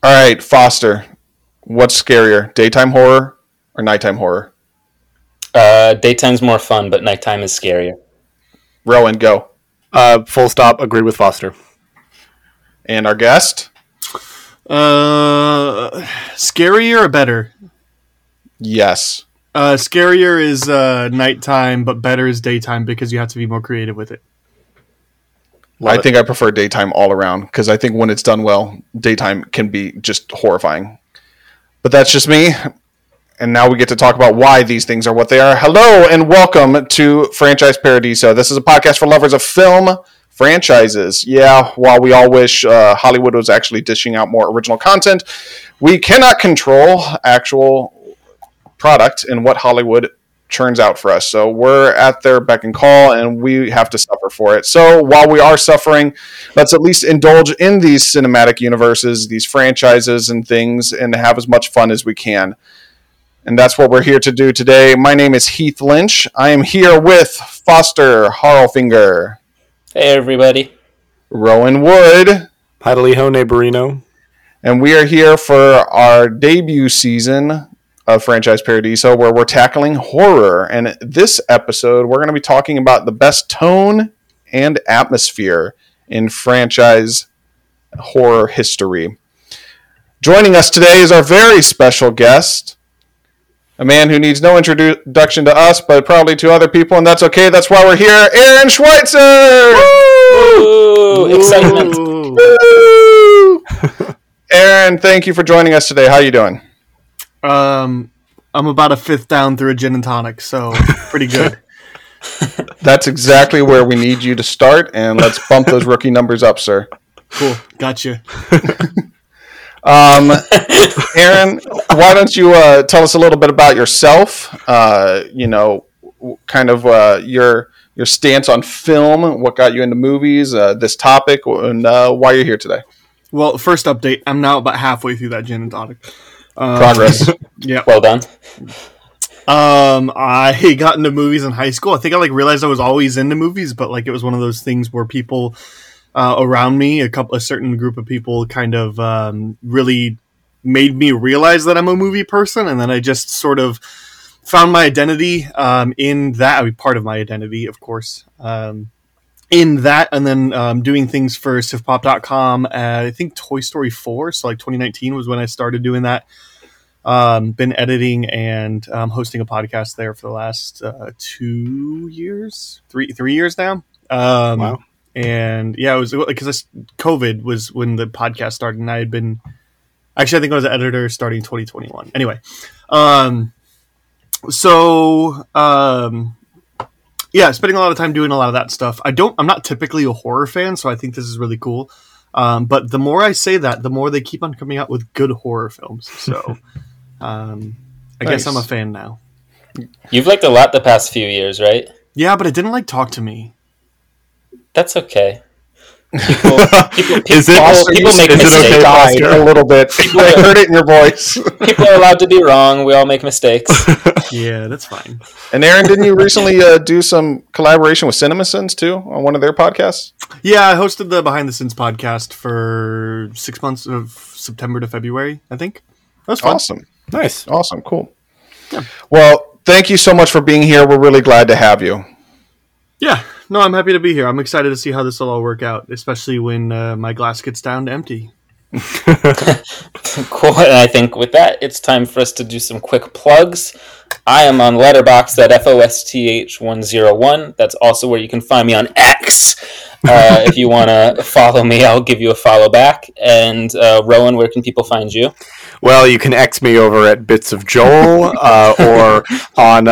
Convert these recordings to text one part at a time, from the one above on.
All right, Foster. What's scarier, daytime horror or nighttime horror? Uh, daytime's more fun, but nighttime is scarier. Rowan, go. Uh, full stop. Agree with Foster. And our guest? Uh, scarier or better? Yes. Uh, scarier is uh, nighttime, but better is daytime because you have to be more creative with it. I it. think I prefer daytime all around because I think when it's done well, daytime can be just horrifying. But that's just me. And now we get to talk about why these things are what they are. Hello and welcome to Franchise Paradiso. This is a podcast for lovers of film franchises. Yeah, while we all wish uh, Hollywood was actually dishing out more original content, we cannot control actual product and what Hollywood churns out for us. So we're at their beck and call and we have to suffer for it. So while we are suffering, let's at least indulge in these cinematic universes, these franchises and things, and have as much fun as we can. And that's what we're here to do today. My name is Heath Lynch. I am here with Foster Harlfinger, Hey, everybody. Rowan Wood, Hidaliho Neighborino. and we are here for our debut season of Franchise Paradiso, where we're tackling horror. And this episode, we're going to be talking about the best tone and atmosphere in franchise horror history. Joining us today is our very special guest, a man who needs no introduction to us, but probably to other people, and that's okay. That's why we're here, Aaron Schweitzer. Ooh, excitement. Ooh. Woo! Aaron, thank you for joining us today. How are you doing? Um, I'm about a fifth down through a gin and tonic, so pretty good. That's exactly where we need you to start, and let's bump those rookie numbers up, sir. cool, gotcha. Um, Aaron, why don't you uh, tell us a little bit about yourself? Uh, you know, kind of uh, your your stance on film, what got you into movies, uh, this topic, and uh, why you're here today. Well, first update. I'm now about halfway through that gin and tonic. Um, Progress. Yeah. Well done. Um, I got into movies in high school. I think I like realized I was always into movies, but like it was one of those things where people uh, around me, a couple, a certain group of people, kind of um, really made me realize that I'm a movie person, and then I just sort of found my identity um, in that. I mean, part of my identity, of course. Um, in that, and then um, doing things for SifPop.com. Uh, I think Toy Story 4, so like 2019 was when I started doing that um, been editing and um, hosting a podcast there for the last uh, two years, three three years now. Um, Wow. And yeah, it was because COVID was when the podcast started, and I had been actually I think I was an editor starting 2021. Anyway, um, so um, yeah, spending a lot of time doing a lot of that stuff. I don't. I'm not typically a horror fan, so I think this is really cool. Um, but the more I say that, the more they keep on coming out with good horror films. So, um, I guess I'm a fan now. You've liked a lot the past few years, right? Yeah, but it didn't like talk to me. That's okay. People, people, people, Is it- people, people make is it okay, mistakes. Foster? a little bit. I heard it in your voice. people are allowed to be wrong. We all make mistakes. Yeah, that's fine. And Aaron, didn't you recently uh, do some collaboration with CinemaSins too on one of their podcasts? Yeah, I hosted the Behind the Sins podcast for six months of September to February. I think that was fun. Awesome. Nice. Awesome. Cool. Well, thank you so much for being here. We're really glad to have you. Yeah, no, I'm happy to be here. I'm excited to see how this will all work out, especially when uh, my glass gets down to empty. cool. And I think with that, it's time for us to do some quick plugs. I am on Letterboxd at FOSTH101. That's also where you can find me on X. Uh, if you want to follow me, I'll give you a follow back. And uh, Rowan, where can people find you? Well, you can X me over at Bits of Joel uh, or on.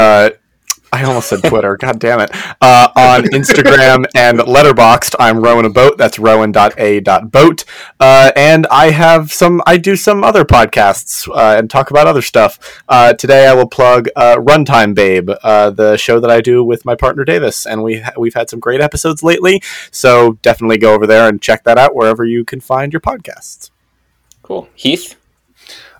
I almost said Twitter. God damn it. Uh, on Instagram and Letterboxd, I'm Rowan a Boat. That's rowan.a.boat. Uh, and I have some, I do some other podcasts uh, and talk about other stuff. Uh, today I will plug uh, Runtime Babe, uh, the show that I do with my partner Davis. And we ha- we've had some great episodes lately. So definitely go over there and check that out wherever you can find your podcasts. Cool. Heath?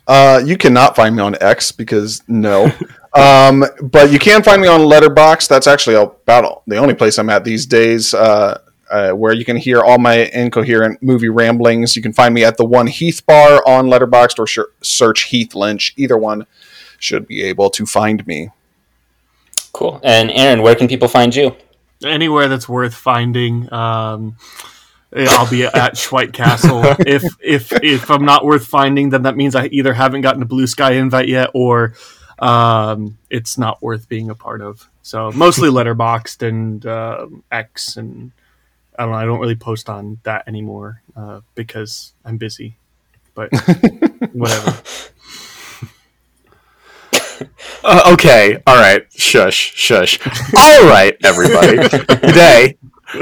Uh, you cannot find me on X because no. um, but you can find me on Letterboxd. That's actually about the only place I'm at these days. Uh, uh, where you can hear all my incoherent movie ramblings. You can find me at the one Heath Bar on Letterboxd or sh- search Heath Lynch. Either one should be able to find me. Cool. And Aaron, where can people find you? Anywhere that's worth finding. Um, I'll be at Schweik Castle. if if if I'm not worth finding, then that means I either haven't gotten a Bluesky invite yet, or um, it's not worth being a part of. So mostly Letterboxd and uh, X, and I don't know. I don't really post on that anymore uh, because I'm busy. But whatever. Uh, okay, all right, shush, shush. All right, everybody. Today,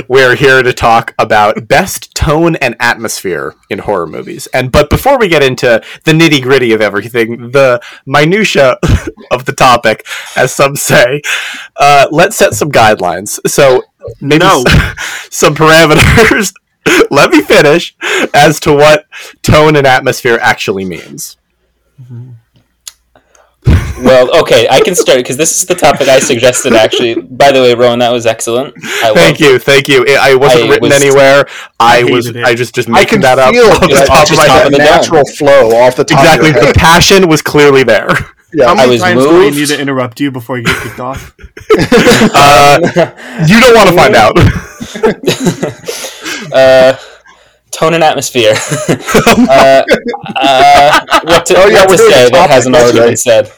we're here to talk about best tone and atmosphere in horror movies. And but before we get into the nitty gritty of everything, the minutia of the topic, as some say, uh, let's set some guidelines. So maybe No. some parameters. Let me finish as to what tone and atmosphere actually means. Well, okay, I can start because this is the topic I suggested. Actually, by the way, Rowan, that was excellent. I Thank loved- you, thank you. It, I wasn't I written was- anywhere. I, I was. it. I just just making that up feel off the top just of my top head. of the natural flow off the top Exactly, of your the passion was clearly there. Yeah. How many was times do I need to interrupt you before you get kicked off? Uh, you don't want to find out. uh, tone and atmosphere. uh, uh, what to, Oh, yeah, what to say that hasn't already right. been said?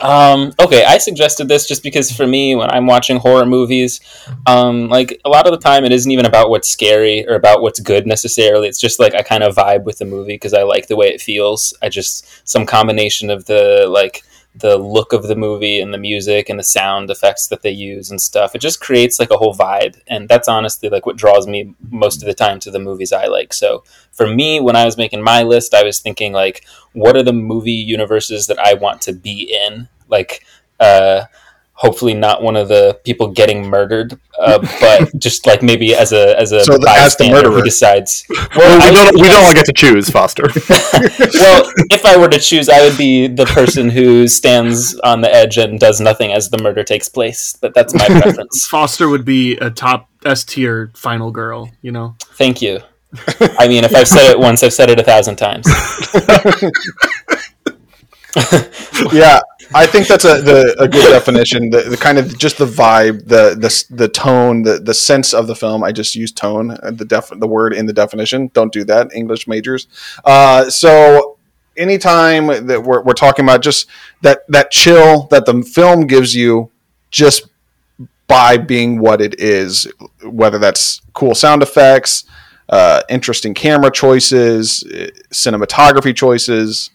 Um, okay, I suggested this just because for me, when I'm watching horror movies, um, like a lot of the time, it isn't even about what's scary or about what's good necessarily. It's just like I kind of vibe with the movie because I like the way it feels. I just some combination of the like the look of the movie and the music and the sound effects that they use and stuff. It just creates like a whole vibe, and that's honestly like what draws me most of the time to the movies I like. So for me, when I was making my list, I was thinking like, what are the movie universes that I want to be in? Like, uh, hopefully not one of the people getting murdered, uh, but just like maybe as a as a So the- as the bystander who decides. Well, I we don't. would- We don't all get to choose, Foster. well, if I were to choose, I would be the person who stands on the edge and does nothing as the murder takes place. But that's my preference. Foster would be a top S tier final girl. You know. Thank you. I mean, if I've said it once, I've said it a thousand times. yeah, I think that's a the, a good definition. The, the kind of just the vibe, the the the tone, the the sense of the film. I just use tone, uh, the def the word in the definition. Don't do that, English majors. Uh, so anytime that we're, we're talking about just that that chill that the film gives you, just by being what it is, whether that's cool sound effects, uh, interesting camera choices, uh, cinematography choices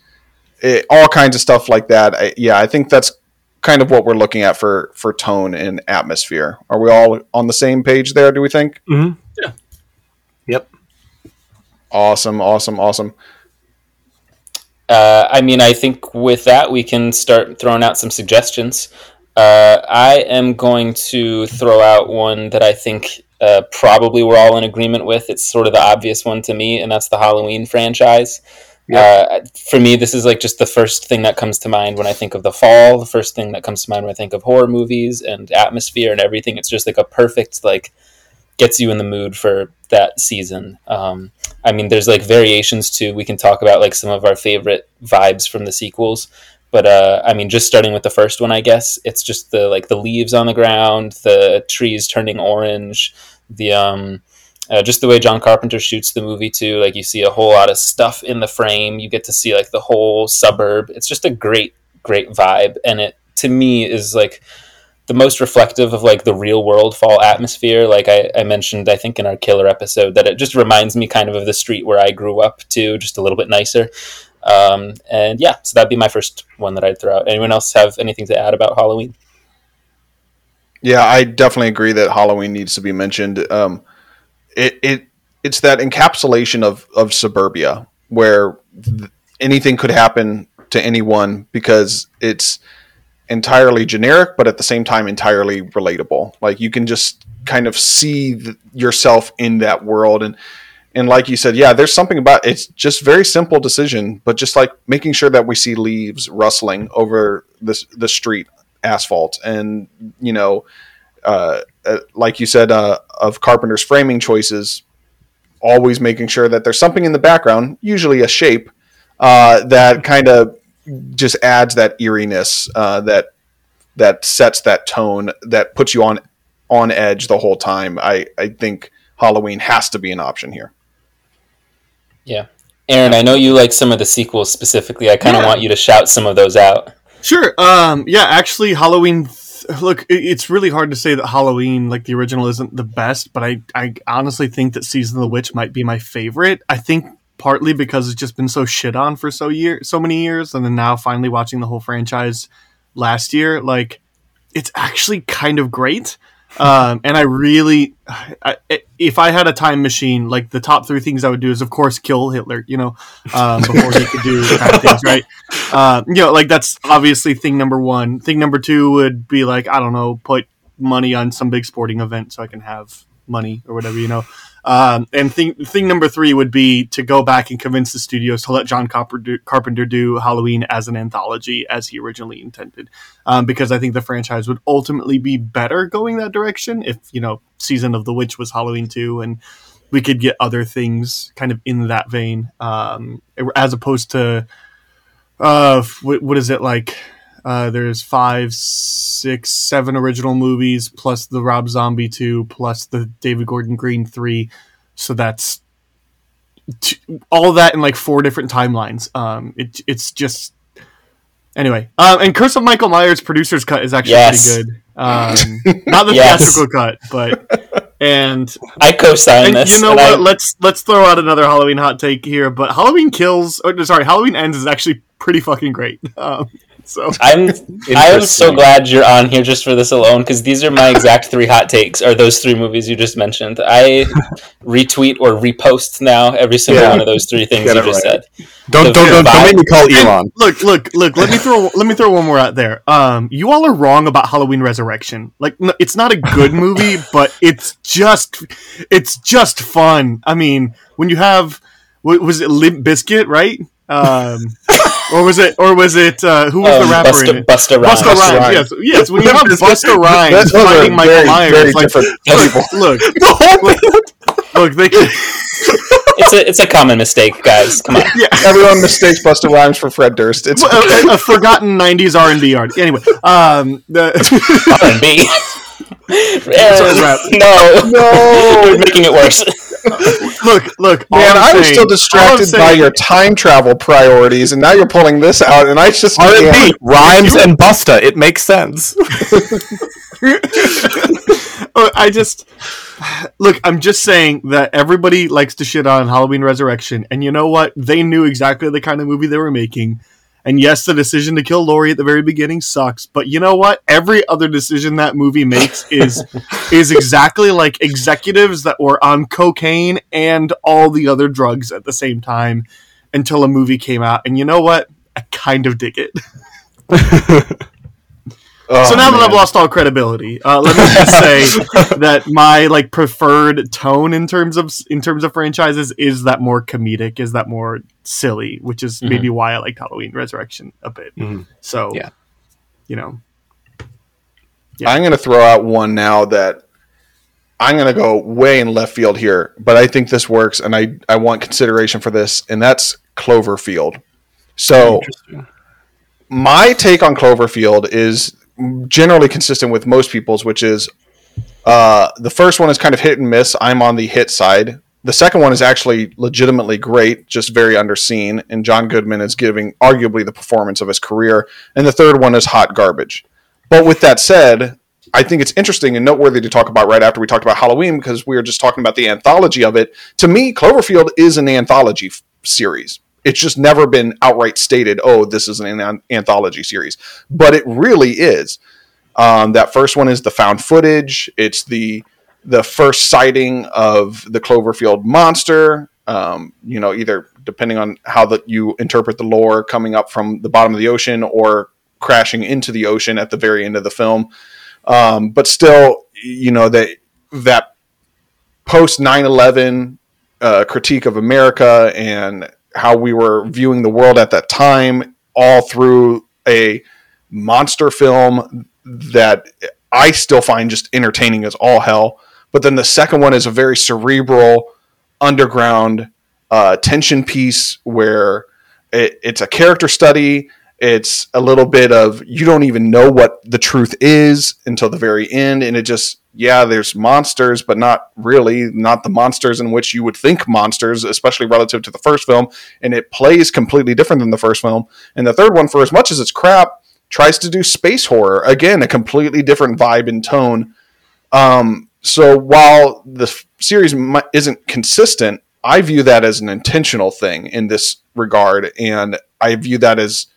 it, all kinds of stuff like that. I, yeah, I think that's kind of what we're looking at for for tone and atmosphere. Are we all on the same page there? Do we think? Mhm. Yeah. Yep. Awesome, awesome, awesome. Uh, I mean, I think with that, we can start throwing out some suggestions. Uh, I am going to throw out one that I think uh, probably we're all in agreement with. It's sort of the obvious one to me, and that's the Halloween franchise. Uh, for me, this is like just the first thing that comes to mind when I think of the fall. The first thing that comes to mind when I think of horror movies and atmosphere and everything. It's just like a perfect like gets you in the mood for that season. Um, I mean, there's like variations too. We can talk about like some of our favorite vibes from the sequels, but uh, I mean, just starting with the first one, I guess it's just the like the leaves on the ground, the trees turning orange, the um, uh, just the way John Carpenter shoots the movie too. Like you see a whole lot of stuff in the frame. You get to see like the whole suburb. It's just a great, great vibe, and it to me is like the most reflective of like the real world fall atmosphere. Like I, I mentioned, I think in our killer episode that it just reminds me kind of of the street where I grew up too, just a little bit nicer. Um, and yeah, so that'd be my first one that I'd throw out. Anyone else have anything to add about Halloween? Yeah, I definitely agree that Halloween needs to be mentioned. Um, it it it's that encapsulation of of suburbia where th- anything could happen to anyone because it's entirely generic, but at the same time entirely relatable. Like you can just kind of see th- yourself in that world, and and like you said, yeah, there's something about it's just very simple decision, but just like making sure that we see leaves rustling over this the street asphalt, and you know, uh, uh, like you said, uh, of Carpenter's framing choices, always making sure that there's something in the background, usually a shape, uh, that kind of just adds that eeriness uh, that that sets that tone that puts you on on edge the whole time. I I think Halloween has to be an option here. Yeah. Aaron, I know you like some of the sequels specifically. I kind of Yeah. want you to shout some of those out. Sure. Um. Yeah. Actually, Halloween. Look, it's really hard to say that Halloween, like the original, isn't the best, but I, I honestly think that Season of the Witch might be my favorite. I think partly because it's just been so shit on for so year, so many years, and then now finally watching the whole franchise last year, like it's actually kind of great. Um, and I really, I, if I had a time machine, like the top three things I would do is, of course, kill Hitler. You know, um, before he could do kind of things, right? Uh, you know, like that's obviously thing number one. Thing number two would be like, I don't know, put money on some big sporting event so I can have money or whatever, you know. Um, and thing thing number three would be to go back and convince the studios to let John Carpenter, Carpenter do Halloween as an anthology as he originally intended, um, because I think the franchise would ultimately be better going that direction if you know Season of the Witch was Halloween two and we could get other things kind of in that vein, um, as opposed to uh, what, what is it like? Uh, there's five, six, seven original movies plus the Rob Zombie two plus the David Gordon Green three, so that's t- all that in like four different timelines. Um, it, it's just anyway. Um, and Curse of Michael Myers producer's cut is actually Yes. pretty good. Um, not the Yes. theatrical cut, but and I co-sign and this. you know what? I- let's let's throw out another Halloween hot take here. But Halloween kills, or sorry, Halloween ends is actually pretty fucking great. Um, so I'm I am so glad you're on here just for this alone because these are my exact three hot takes. Are those three movies you just mentioned? I retweet or repost now every single Yeah. one of those three things Get you just right. said. Don't The don't don't, don't make me call And Elon. look, look, look. Let me throw let me throw one more out there. Um, you all are wrong about Halloween Resurrection. Like, n- it's not a good movie, but it's just it's just fun. I mean, when you have was it Limp Bizkit, right? Um, or was it or was it uh, who was Um, the rapper in Busta, it? Busta Rhymes. Busta Rhymes, Rhymes. yes, yes. When you have Limp Busta Bizkit. Rhymes fighting Michael very, Myers, very like, different people. look, The whole look, look, they can, It's a it's a common mistake, guys. Come on. yeah. Everyone mistakes Busta Rhymes for Fred Durst. It's a, a- a forgotten '90s R&B art. Anyway, um, the, R and B. rap. No, no. you're making it worse. Look, look, Man, I'm I was saying- still distracted by your time travel priorities, and now you're pulling this out, and I just R&B can't. rhymes and Busta. It makes sense. Uh, I just look. I'm just saying that everybody likes to shit on Halloween Resurrection, and you know what? They knew exactly the kind of movie they were making. And yes, the decision to kill Laurie at the very beginning sucks, but you know what? Every other decision that movie makes is is exactly like executives that were on cocaine and all the other drugs at the same time until a movie came out. And you know what? I kind of dig it. Oh, so now that I've lost all credibility, uh, let me just say that my like preferred tone in terms of in terms of franchises is that more comedic, is that more silly, which is Mhm. maybe why I liked Halloween Resurrection a bit. Mhm. So Yeah. you know, Yeah. I'm going to throw out one now that I'm going to go way in left field here, but I think this works, and I I want consideration for this, and that's Cloverfield. So my take on Cloverfield is generally consistent with most people's, which is uh, the first one is kind of hit and miss. I'm on the hit side. The second one is actually legitimately great, just very underseen, and John Goodman is giving arguably the performance of his career. And the third one is hot garbage. But with that said, I think it's interesting and noteworthy to talk about right after we talked about Halloween because we were just talking about the anthology of it. To me, Cloverfield is an anthology f- series. It's just never been outright stated, oh, this is an an- anthology series. But it really is. Um, that first one is the found footage. It's the the first sighting of the Cloverfield monster. Um, you know, either depending on how that you interpret the lore, coming up from the bottom of the ocean or crashing into the ocean at the very end of the film. Um, but still, you know that that post 9-11 uh, critique of America and how we were viewing the world at that time, all through a monster film that I still find just entertaining as all hell. But then the second one is a very cerebral, underground uh, tension piece where it, it's a character study. It's a little bit of you don't even know what the truth is until the very end, and it just yeah, there's monsters, but not really, not the monsters in which you would think monsters, especially relative to the first film. And it plays completely different than the first film. And the third one, for as much as it's crap, tries to do space horror again, a completely different vibe and tone. Um, so while the f- series isn't consistent, I view that as an intentional thing in this regard, and I view that as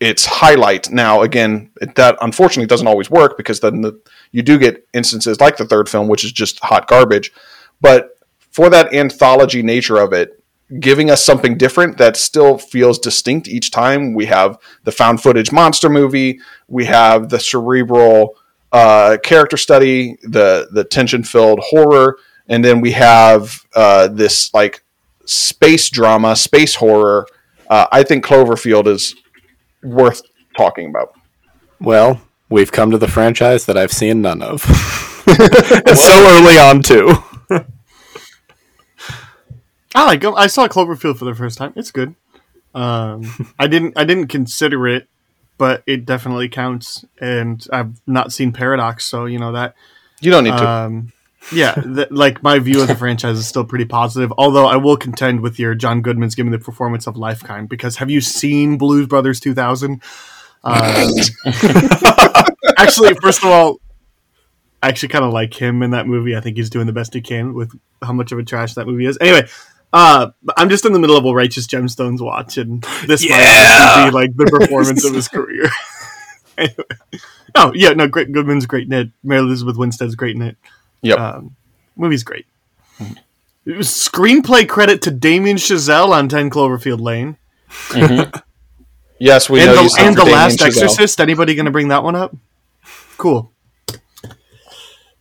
its highlight. Now, again, that unfortunately doesn't always work because then the, you do get instances like the third film, which is just hot garbage. But for that anthology nature of it, giving us something different that still feels distinct each time. We have the found footage monster movie, we have the cerebral uh, character study, the the tension filled horror, and then we have uh, this like space drama, space horror. Uh, I think Cloverfield is worth talking about. Well, we've come to the franchise that I've seen none of. so early on, too. I like 'em. I saw Cloverfield for the first time. It's good. Um, I didn't. I didn't consider it, but it definitely counts. And I've not seen Paradox, so you know that. You don't need to. Um, yeah, th- like my view of the franchise is still pretty positive. Although I will contend with your John Goodman's giving the performance of lifetime because have you seen Blues Brothers 2000? Um, actually, first of all, I actually kind of like him in that movie. I think he's doing the best he can with how much of a trash that movie is. Anyway, uh, I'm just in the middle of a Righteous Gemstones watch, and this might actually be like the performance of his career. anyway. Oh yeah, no, great. Goodman's great in it. Mary Elizabeth Winstead's great in it. Yep. Um, movie's great. It was screenplay credit to Damien Chazelle on 10 Cloverfield Lane. Yes, we and know the, you and the Last Chazelle. Exorcist. Anybody going to bring that one up? Cool.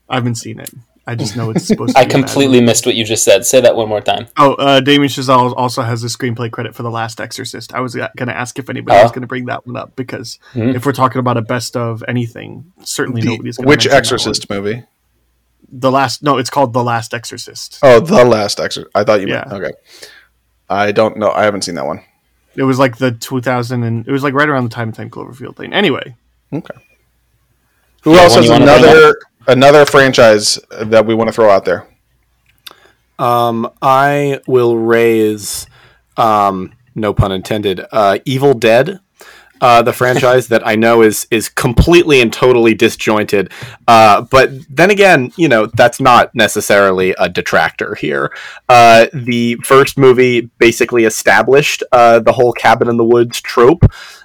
I haven't seen it. I just know it's supposed to I be a bad completely missed what you just said. Say that one more time. Oh, uh, Damien Chazelle also has a screenplay credit for The Last Exorcist. I was going to ask if anybody Oh. was going to bring that one up because Hmm. if we're talking about a best of anything, certainly The- nobody's going to which Exorcist movie? The last, no, it's called The Last Exorcist. Oh, the last Exorcist. I thought you meant Yeah. okay. I don't know. I haven't seen that one. It was like the 2000 and it was like right around the time of Time Cloverfield thing. Anyway, Okay. Who Yeah, else has you wanna bring another another franchise that we want to throw out there? Um, I will raise, um, no pun intended, uh, Evil Dead. Uh, the franchise that I know is is completely and totally disjointed, uh, but then again, you know that's not necessarily a detractor here. Uh, the first movie basically established uh, the whole cabin in the woods trope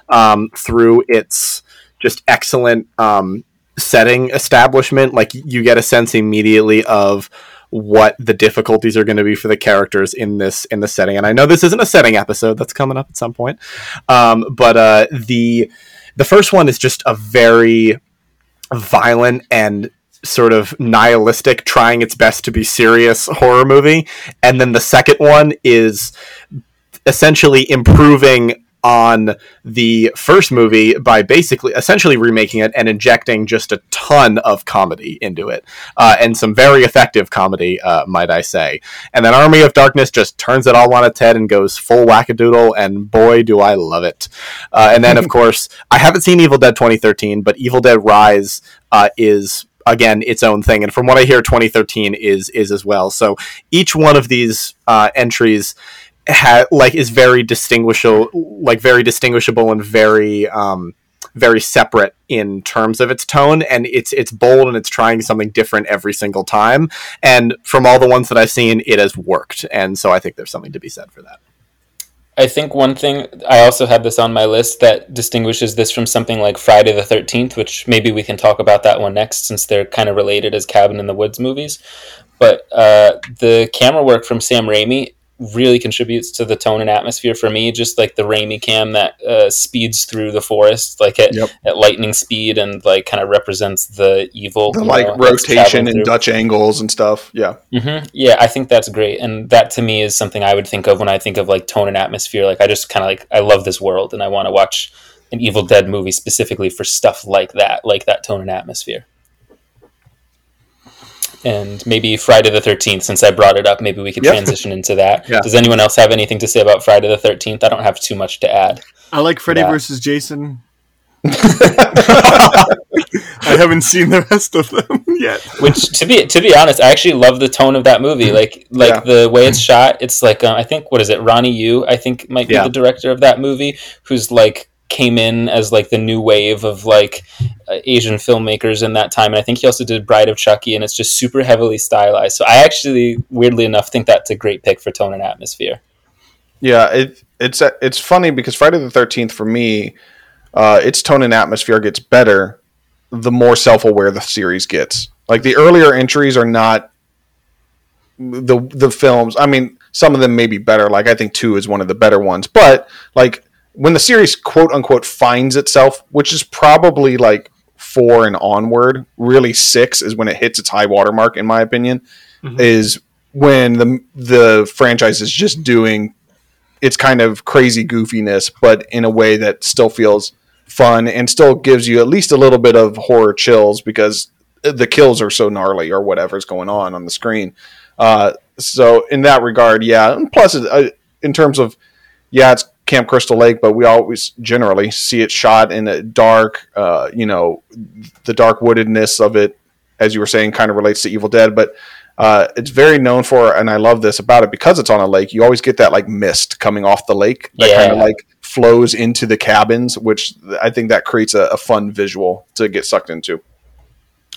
um, through its just excellent um, setting establishment. Like you get a sense immediately of what the difficulties are going to be for the characters in this in the setting. And I know this isn't a setting episode that's coming up at some point, um, but uh, the the first one is just a very violent and sort of nihilistic, trying its best to be serious horror movie, and then the second one is essentially improving on the first movie by basically essentially remaking it and injecting just a ton of comedy into it. Uh, and some very effective comedy uh, might i say. And then army of darkness just turns it all on its head and goes full wackadoodle and boy do i love it. Uh, and then of course i haven't seen evil dead 2013 but evil dead rise uh, is again its own thing. And from what i hear 2013 is is as well. So each one of these uh, entries ha- like is very distinguishable like very distinguishable and very um very separate in terms of its tone and it's it's bold and it's trying something different every single time and from all the ones that i've seen it has worked and so i think there's something to be said for that I think one thing I also have this on my list that distinguishes this from something like Friday the Thirteenth, which maybe we can talk about that one next, since they're kind of related as Cabin in the Woods movies. But uh, the camera work from Sam Raimi really contributes to the tone and atmosphere for me. Just like the Raimi cam that uh, speeds through the forest, like at, Yep. at lightning speed, and like kind of represents the evil, The like know, rotation and. Dutch angles and stuff. Yeah. hmm Yeah, I think that's great, and that to me is something I would think of when I think of like tone and atmosphere. Like I just kind of like I love this world, and I want to watch an Evil Dead movie specifically for stuff like that, like that tone and atmosphere. And maybe Friday the Thirteenth, since I brought it up, maybe we could Yep. transition into that. Yeah. Does anyone else have anything to say about Friday the Thirteenth? I don't have too much to add. I like Freddy Yeah. versus Jason. I haven't seen the rest of them yet. Which, to be to be honest, I actually love the tone of that movie. Like like Yeah. the way it's shot. It's like uh, I think what is it? Ronnie Yu, I think might be Yeah. the director of that movie, who's like came in as like the new wave of like uh, Asian filmmakers in that time. And I think he also did Bride of Chucky, and it's just super heavily stylized. So I actually, weirdly enough, think that's a great pick for tone and atmosphere. Yeah, it it's it's funny because Friday the Thirteenth for me, uh, its tone and atmosphere gets better the more self aware the series gets. Like the earlier entries are not the the films. I mean, some of them may be better. Like I think two is one of the better ones, but like when the series quote unquote finds itself, which is probably like four and onward, really six is when it hits its high watermark, in my opinion, is when the the franchise is just doing its kind of crazy goofiness, but in a way that still feels fun and still gives you at least a little bit of horror chills because the kills are so gnarly or whatever's going on on the screen. Uh, so in that regard, yeah. And plus, uh, in terms of yeah, it's Camp Crystal Lake, but we always generally see it shot in a dark, uh, you know, the dark woodedness of it, as you were saying, kind of relates to Evil Dead, but uh, it's very known for, and I love this about it because it's on a lake. You always get that like mist coming off the lake that kind of like flows into the cabins, which I think that creates a, a fun visual to get sucked into.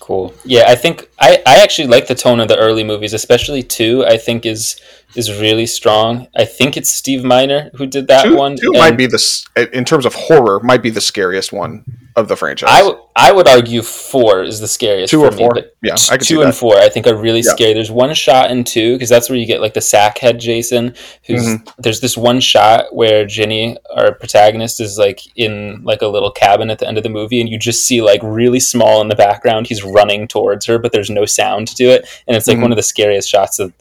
Cool. Yeah, I think I, I actually like the tone of the early movies, especially two. I think is is really strong. I think it's Steve Miner who did that two, one. two and might be the in terms of horror might be the scariest one of the franchise. I, w- I would argue four is the scariest. Two for or me, four? Yeah, I two and four I think are really Yeah. scary. There's one shot in two because that's where you get like the sack head Jason. Who's Mm-hmm. there's this one shot where Ginny, our protagonist, is like in like a little cabin at the end of the movie, and you just see like really small in the background. He's running towards her, but there's no sound to it, and it's like Mhm. one of the scariest shots of.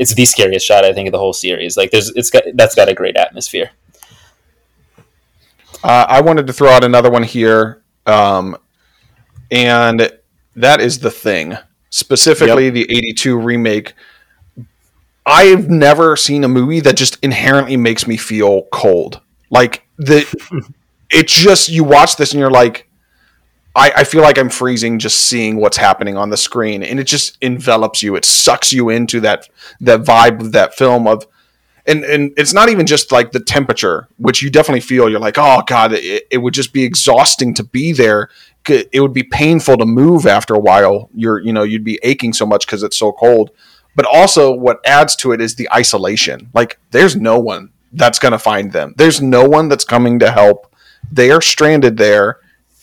It's the scariest shot I think of the whole series. Like there's it's got that's got a great atmosphere. Uh, I wanted to throw out another one here, um, and that is the thing. Specifically, the '82 remake. I've never seen a movie that just inherently makes me feel cold. Like the, it's just you watch this and you're like, I, I feel like I'm freezing just seeing what's happening on the screen, and it just envelops you. It sucks you into that that vibe of that film of and and it's not even just like the temperature, which you definitely feel. You're like, oh god, it, it would just be exhausting to be there. It would be painful to move after a while. You're you know you'd be aching so much because it's so cold. But also, what adds to it is the isolation. Like, there's no one that's gonna find them. There's no one that's coming to help. They are stranded there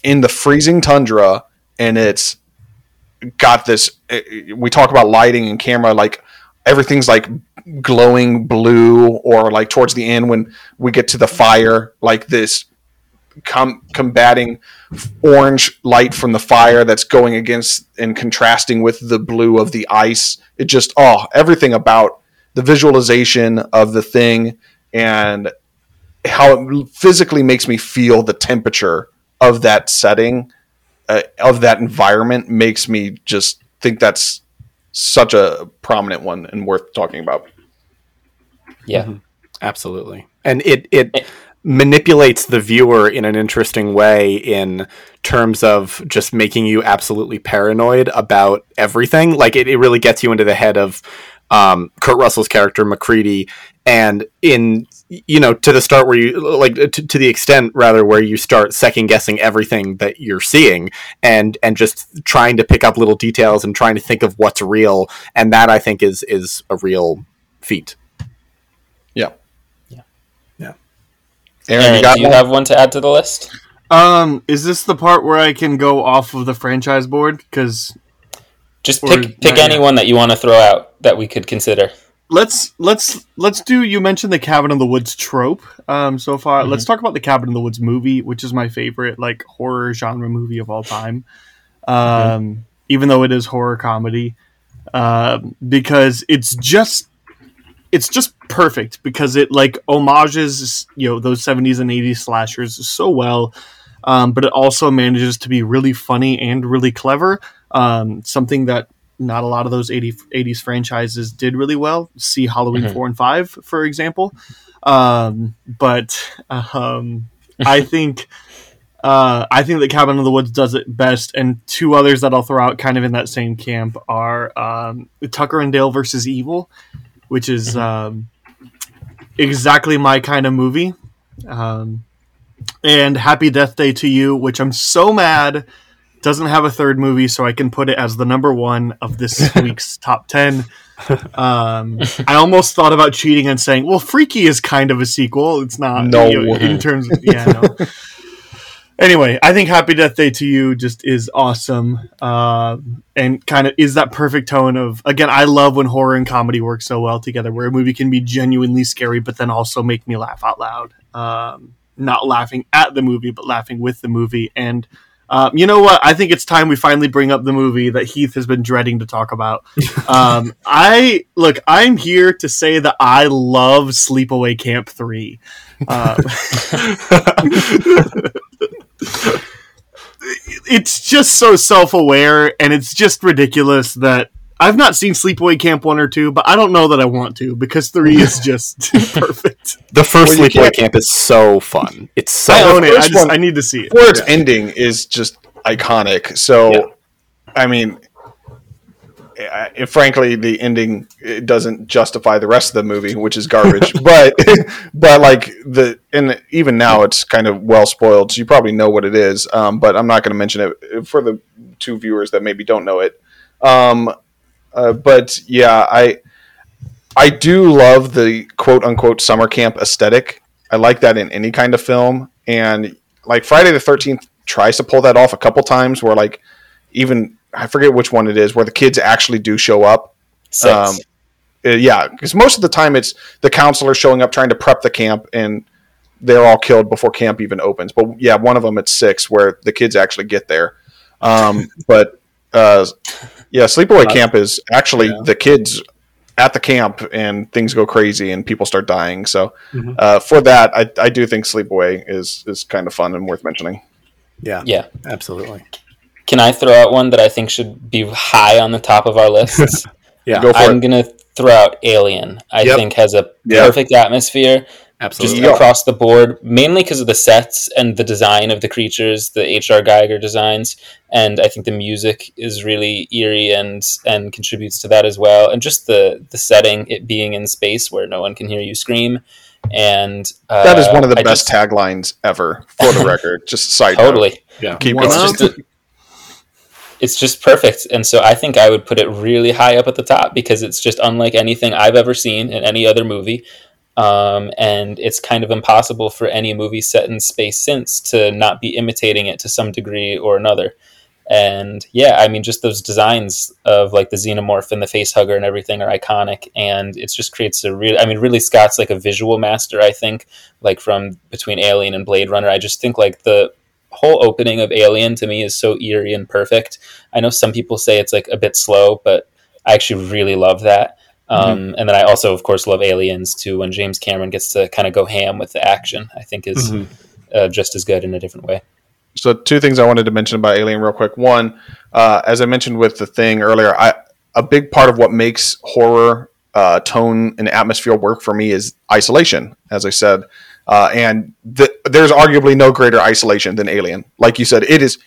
in the freezing tundra, and it's got this. eh, We talk about lighting and camera, like everything's like glowing blue or like towards the end when we get to the fire like this com- combating orange light from the fire that's going against and contrasting with the blue of the ice it just oh everything about the visualization of the thing and how it physically makes me feel the temperature of that setting uh, of that environment makes me just think that's such a prominent one and worth talking about Yeah. Absolutely. And it it manipulates the viewer in an interesting way in terms of just making you absolutely paranoid about everything. Like it, it really gets you into the head of um, Kurt Russell's character MacReady, and in you know to the start where you like to, to the extent rather where you start second guessing everything that you're seeing and and just trying to pick up little details and trying to think of what's real and that I think is is a real feat. yeah Yeah. Yeah. Aaron, Aaron, you got do you one? have one to add to the list? Um, is this the part where I can go off of the franchise board? Because Just Or pick pick not yet. anyone that you want to throw out that we could consider. let's let's let's do. You mentioned the Cabin in the Woods trope. Um, so far, let's talk about the Cabin in the Woods movie, which is my favorite like horror genre movie of all time. Um, even though it is horror comedy, um, because it's just it's just perfect because it like homages you know those 70s and 80s slashers so well um, but it also manages to be really funny and really clever um, something that not a lot of those 80, 80s franchises did really well. See halloween Mhm. 4 and 5 for example. Um, but um, i think uh, I think that Cabin in the Woods does it best, and two others that I'll throw out kind of in that same camp are um, Tucker and Dale versus Evil, which is um, exactly my kind of movie, um, and Happy Death Day to You, which I'm so mad doesn't have a third movie, so I can put it as the number one of this week's top ten. Um, I almost thought about cheating and saying, "Well, Freaky is kind of a sequel. It's not, No. you know, in terms of yeah." No. anyway, I think Happy Death Day to You just is awesome, um, and kind of is that perfect tone of again. I love when horror and comedy work so well together, where a movie can be genuinely scary, but then also make me laugh out loud. Um, not laughing at the movie, but laughing with the movie. And um, you know what? I think it's time we finally bring up the movie that Heath has been dreading to talk about. um, I look. I'm here to say that I love Sleepaway Camp Three. Uh, it's just so self-aware and it's just ridiculous that I've not seen Sleepaway Camp 1 or 2, but I don't know that I want to because 3 is just perfect. The first Well, sleepaway can't- camp is so fun. It's so I own it. I just one- I need to see it. For its ending is just iconic. So, Yeah. I mean, I, frankly, the ending it doesn't justify the rest of the movie, which is garbage. but, but like the and even now, it's kind of well spoiled. So you probably know what it is. Um, but I'm not going to mention it for the two viewers that maybe don't know it. Um, uh, but yeah, I I do love the quote unquote summer camp aesthetic. I like that in any kind of film, and like Friday the Thirteenth tries to pull that off a couple times, where like even I forget which one it is, where the kids actually do show up. Six. Um, Uh, yeah, because most of the time it's the counselor showing up trying to prep the camp, and they're all killed before camp even opens. But yeah, one of them at six where the kids actually get there. Um, but uh, yeah, sleepaway camp is actually Yeah. the kids at the camp, and things go crazy, and people start dying. So Mhm. uh, for that, I, I do think sleepaway is is kind of fun and worth mentioning. yeah, yeah. absolutely. Can I throw out one that I think should be high on the top of our lists? Yeah, Go for I'm it. gonna throw out Alien. I Yep. think has a Yeah. perfect atmosphere, just absolutely. Yeah. across the board. Mainly because of the sets and the design of the creatures, the H.R. Giger designs, and I think the music is really eerie and and contributes to that as well. And just the the setting, it being in space where no one can hear you scream, and uh, That is one of the I best just- taglines ever, for the record. Just side note. Totally. Yeah. Keep It's just a, it's just perfect and so i think i would put it really high up at the top because it's just unlike anything i've ever seen in any other movie um, and it's kind of impossible for any movie set in space since to not be imitating it to some degree or another and yeah i mean just those designs of like the xenomorph and the face hugger and everything are iconic and it just creates a real i mean really scott's like a visual master i think like from between alien and blade runner i just think like the whole opening of Alien to me is so eerie and perfect. I know some people say it's like a bit slow, but I actually really love that. Um, And then I also, of course, love Aliens too. When James Cameron gets to kind of go ham with the action, I think is Mhm. uh, just as good in a different way. So two things I wanted to mention about Alien real quick. One, uh, as I mentioned with the thing earlier, I a big part of what makes horror uh, tone and atmosphere work for me is isolation. As I said, uh, and th- there's arguably no greater isolation than Alien. Like you said, it is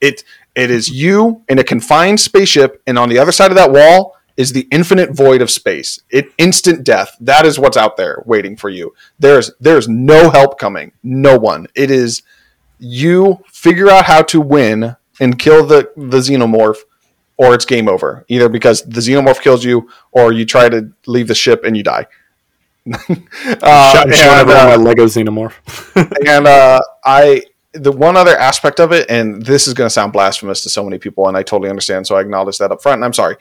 it it is you in a confined spaceship, and on the other side of that wall is the infinite void of space. It instant death. That is what's out there waiting for you. There's there's no help coming. No one. It is you figure out how to win and kill the the xenomorph or it's game over either because the xenomorph kills you or you try to leave the ship and you die uh, and, uh, my Lego Xenomorph. and uh, I the one other aspect of it, and this is going to sound blasphemous to so many people, and I totally understand, so I acknowledge that up front, and I'm sorry.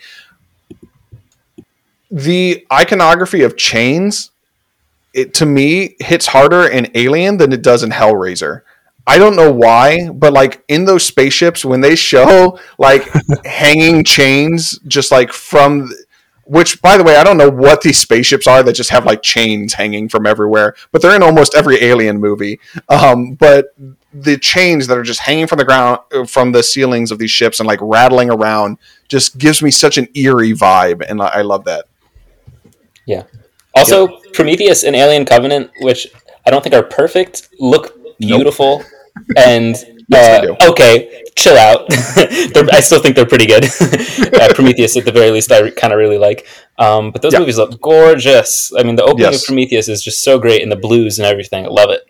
The iconography of chains, it to me hits harder in Alien than it does in Hellraiser. I don't know why, but like in those spaceships, when they show like hanging chains, just like from which by the way, I don't know what these spaceships are that just have like chains hanging from everywhere, but they're in almost every alien movie. Um, but the chains that are just hanging from the ground from the ceilings of these ships and like rattling around just gives me such an eerie vibe and I, I love that. Yeah. Also, yep. Prometheus and Alien Covenant, which I don't think are perfect, look beautiful nope. and Yes, uh, okay, chill out. I still think they're pretty good. uh, Prometheus, at the very least, I kind of really like. Um, but those yeah. movies look gorgeous. I mean, the opening yes. of Prometheus is just so great, and the blues and everything. I love it.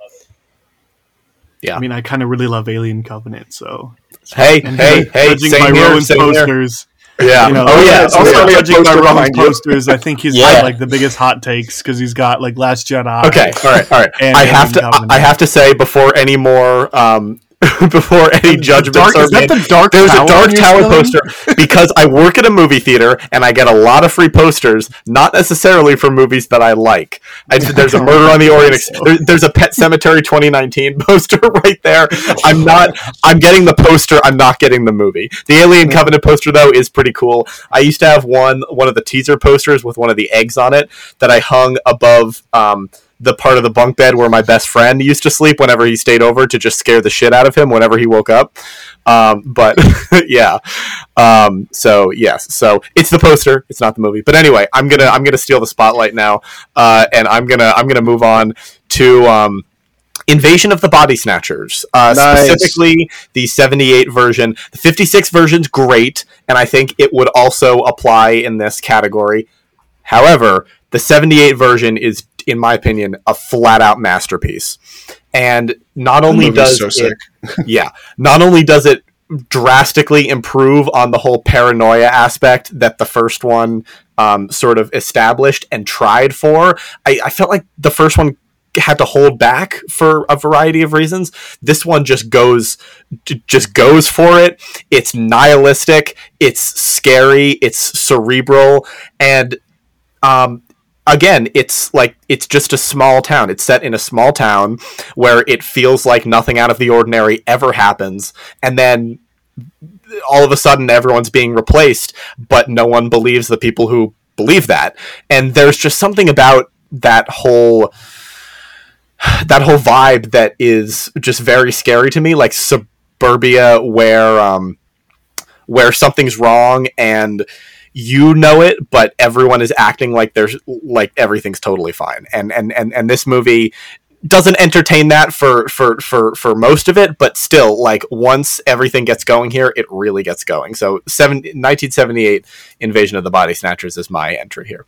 Yeah, I mean, I kind of really love Alien Covenant. So, hey, and hey, hey, judging by here, Rowan's posters. Yeah. You know, oh yeah. Also, yeah. judging by Rowan's posters, I think he's yeah. got like the biggest hot takes because he's got like Last Jedi. Okay. All right. All right. And I have to. Covenant. I have to say before any more um, before any judgments dark, are made. The dark There's a dark tower poster because I work at a movie theater and I get a lot of free posters, not necessarily for movies that I like. I, there's a Murder on the Orient. There, there's a Pet Sematary 2019 poster right there. I'm not. I'm getting the poster. I'm not getting the movie. The Alien Covenant poster though is pretty cool. I used to have one one of the teaser posters with one of the eggs on it that I hung above. Um, the part of the bunk bed where my best friend used to sleep whenever he stayed over to just scare the shit out of him whenever he woke up. Um, but yeah, um, so yes, so it's the poster, it's not the movie. But anyway, I'm gonna I'm gonna steal the spotlight now, uh, and I'm gonna I'm gonna move on to. Um, Invasion of the Body Snatchers, uh, nice. specifically the 78 version. The 56 version's great, and I think it would also apply in this category. However, the 78 version is in my opinion, a flat out masterpiece. And not only does so it, yeah, not only does it drastically improve on the whole paranoia aspect that the first one um, sort of established and tried for. I, I felt like the first one had to hold back for a variety of reasons. This one just goes just goes for it. It's nihilistic, it's scary, it's cerebral and um, again, it's like it's just a small town. It's set in a small town where it feels like nothing out of the ordinary ever happens, and then all of a sudden everyone's being replaced, but no one believes the people who believe that. And there's just something about that whole that whole vibe that is just very scary to me, like suburbia where um where something's wrong and you know it, but everyone is acting like there's like everything's totally fine. And and and and this movie doesn't entertain that for for for for most of it, but still, like once everything gets going here, it really gets going. So, seven, 1978 Invasion of the Body Snatchers is my entry here.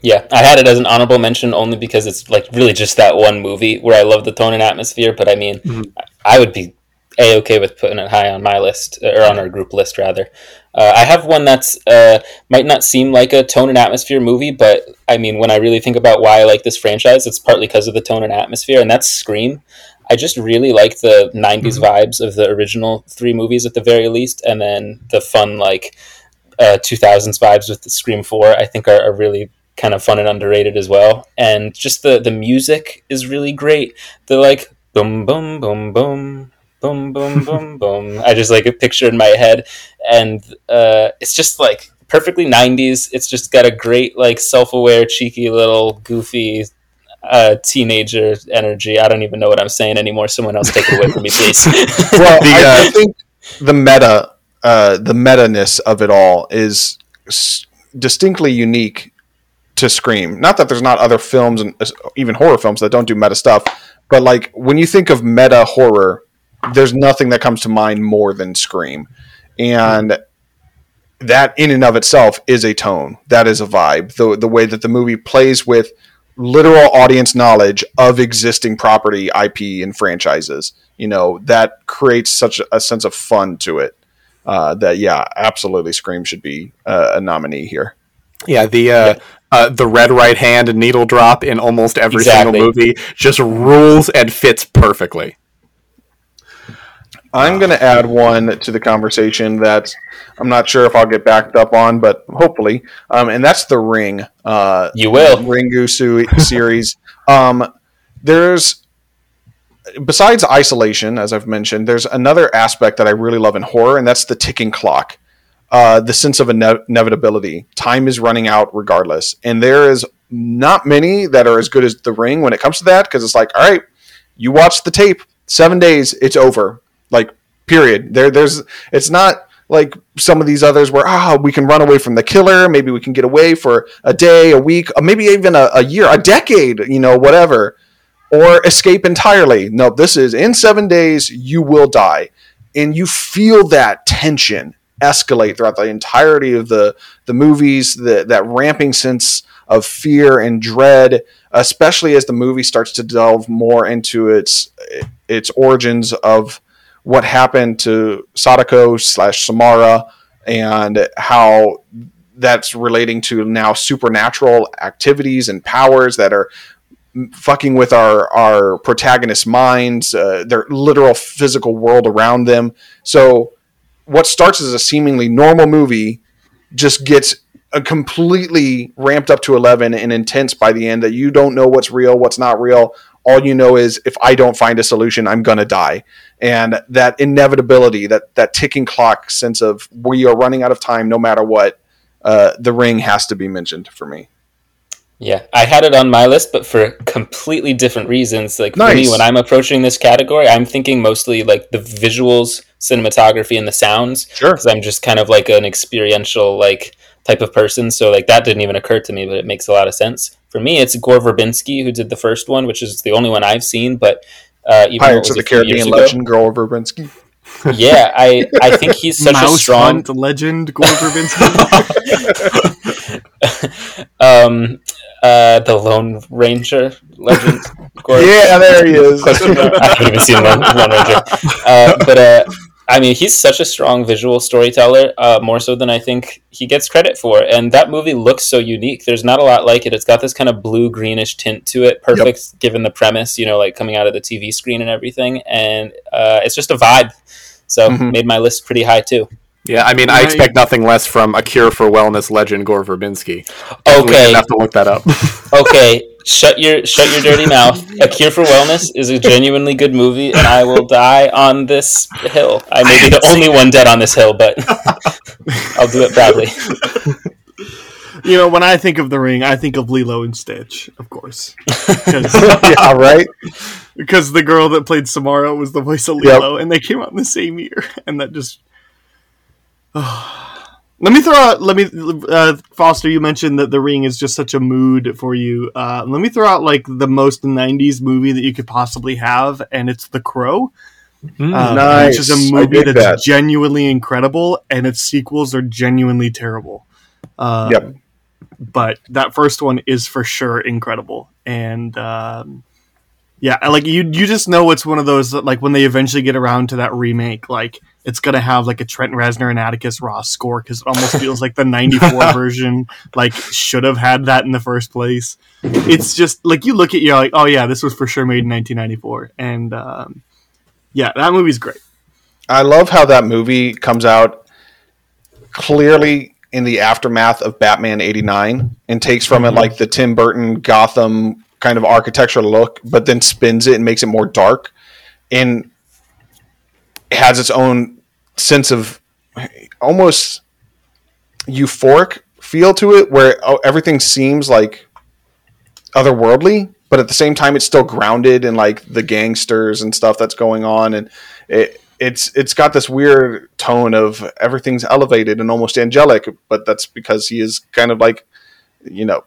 Yeah, I had it as an honorable mention only because it's like really just that one movie where I love the tone and atmosphere. But I mean, mm-hmm. I would be a okay with putting it high on my list or on our group list rather. Uh, I have one that's uh, might not seem like a tone and atmosphere movie, but I mean, when I really think about why I like this franchise, it's partly because of the tone and atmosphere, and that's Scream. I just really like the '90s mm-hmm. vibes of the original three movies at the very least, and then the fun like uh, 2000s vibes with the Scream Four. I think are, are really kind of fun and underrated as well. And just the the music is really great. The like boom boom boom boom boom, boom, boom, boom. I just like a picture in my head, and uh, it's just like perfectly '90s. It's just got a great like self-aware, cheeky little goofy uh, teenager energy. I don't even know what I'm saying anymore. Someone else take it away from me, please. well, the, uh, I think the meta, uh, the meta ness of it all is s- distinctly unique to Scream. Not that there's not other films and uh, even horror films that don't do meta stuff, but like when you think of meta horror, there's nothing that comes to mind more than Scream. And that in and of itself is a tone. That is a vibe. The the way that the movie plays with literal audience knowledge of existing property, IP, and franchises. You know that creates such a sense of fun to it. Uh, that yeah, absolutely, Scream should be uh, a nominee here. Yeah, the uh, yeah. Uh, the red right hand and needle drop in almost every exactly. single movie just rules and fits perfectly. I'm going to add one to the conversation that I'm not sure if I'll get backed up on, but hopefully, um, and that's the Ring. Uh, you will Ringu series. Um, there's besides isolation, as I've mentioned, there's another aspect that I really love in horror, and that's the ticking clock. uh, the sense of ine- inevitability. Time is running out regardless, and there is not many that are as good as The Ring when it comes to that because it's like, all right, you watch the tape, seven days, it's over, like period. There, there's, it's not like some of these others where ah we can run away from the killer. Maybe we can get away for a day a week uh, maybe even a, a year a decade you know whatever. Or escape entirely. No this is in seven days you will die. And you feel that tension escalate throughout the entirety of the the movies the, that ramping sense of fear and dread especially as the movie starts to delve more into its its origins of what happened to Sadako slash Samara and how that's relating to now supernatural activities and powers that are fucking with our our protagonist minds, uh, their literal physical world around them. So what starts as a seemingly normal movie just gets a completely ramped up to 11 and intense by the end that you don't know what's real, what's not real. All you know is if I don't find a solution, I'm going to die and that inevitability, that that ticking clock sense of we are running out of time no matter what. Uh, the ring has to be mentioned for me. Yeah, I had it on my list, but for completely different reasons. Like nice. for me, when I'm approaching this category, I'm thinking mostly like the visuals, cinematography, and the sounds. Sure. Because I'm just kind of like an experiential like type of person. So like that didn't even occur to me, but it makes a lot of sense. For me, it's Gore Verbinski who did the first one, which is the only one I've seen. But uh, even Pirates of the Caribbean legend Gore Verbinski. Yeah, I, I think he's such Mouse a strong Hunt legend Gore Verbinski. um, uh, the Lone Ranger legend. Gore. Yeah, there he is. I haven't even seen Lone, Lone Ranger, uh, but uh, I mean, he's such a strong visual storyteller, uh, more so than I think he gets credit for. And that movie looks so unique. There's not a lot like it. It's got this kind of blue greenish tint to it, perfect yep. given the premise, you know, like coming out of the TV screen and everything. And uh, it's just a vibe. So mm-hmm. made my list pretty high too. Yeah, I mean, I expect nothing less from a cure for wellness legend Gore Verbinski. Okay, have to look that up. okay, shut your shut your dirty mouth. A Cure for Wellness is a genuinely good movie, and I will die on this hill. I may be the only one dead on this hill, but I'll do it proudly. You know, when I think of the ring, I think of Lilo and Stitch, of course. yeah, right. Because the girl that played Samara was the voice of Lilo, yep. and they came out in the same year, and that just. Oh. Let me throw out. Let me, uh, Foster. You mentioned that The Ring is just such a mood for you. Uh, let me throw out like the most '90s movie that you could possibly have, and it's The Crow. Mm, um, nice. Which is a movie that's that. genuinely incredible, and its sequels are genuinely terrible. Um, yep. But that first one is for sure incredible, and um, yeah, like you, you just know it's one of those that, like when they eventually get around to that remake, like it's gonna have like a Trent Reznor and Atticus Ross score because it almost feels like the '94 version like should have had that in the first place. It's just like you look at you're like, oh yeah, this was for sure made in 1994, and um, yeah, that movie's great. I love how that movie comes out clearly in the aftermath of Batman '89 and takes from mm-hmm. it like the Tim Burton Gotham kind of architectural look, but then spins it and makes it more dark. And has its own sense of almost euphoric feel to it, where oh, everything seems like otherworldly, but at the same time, it's still grounded in like the gangsters and stuff that's going on, and it it's it's got this weird tone of everything's elevated and almost angelic, but that's because he is kind of like you know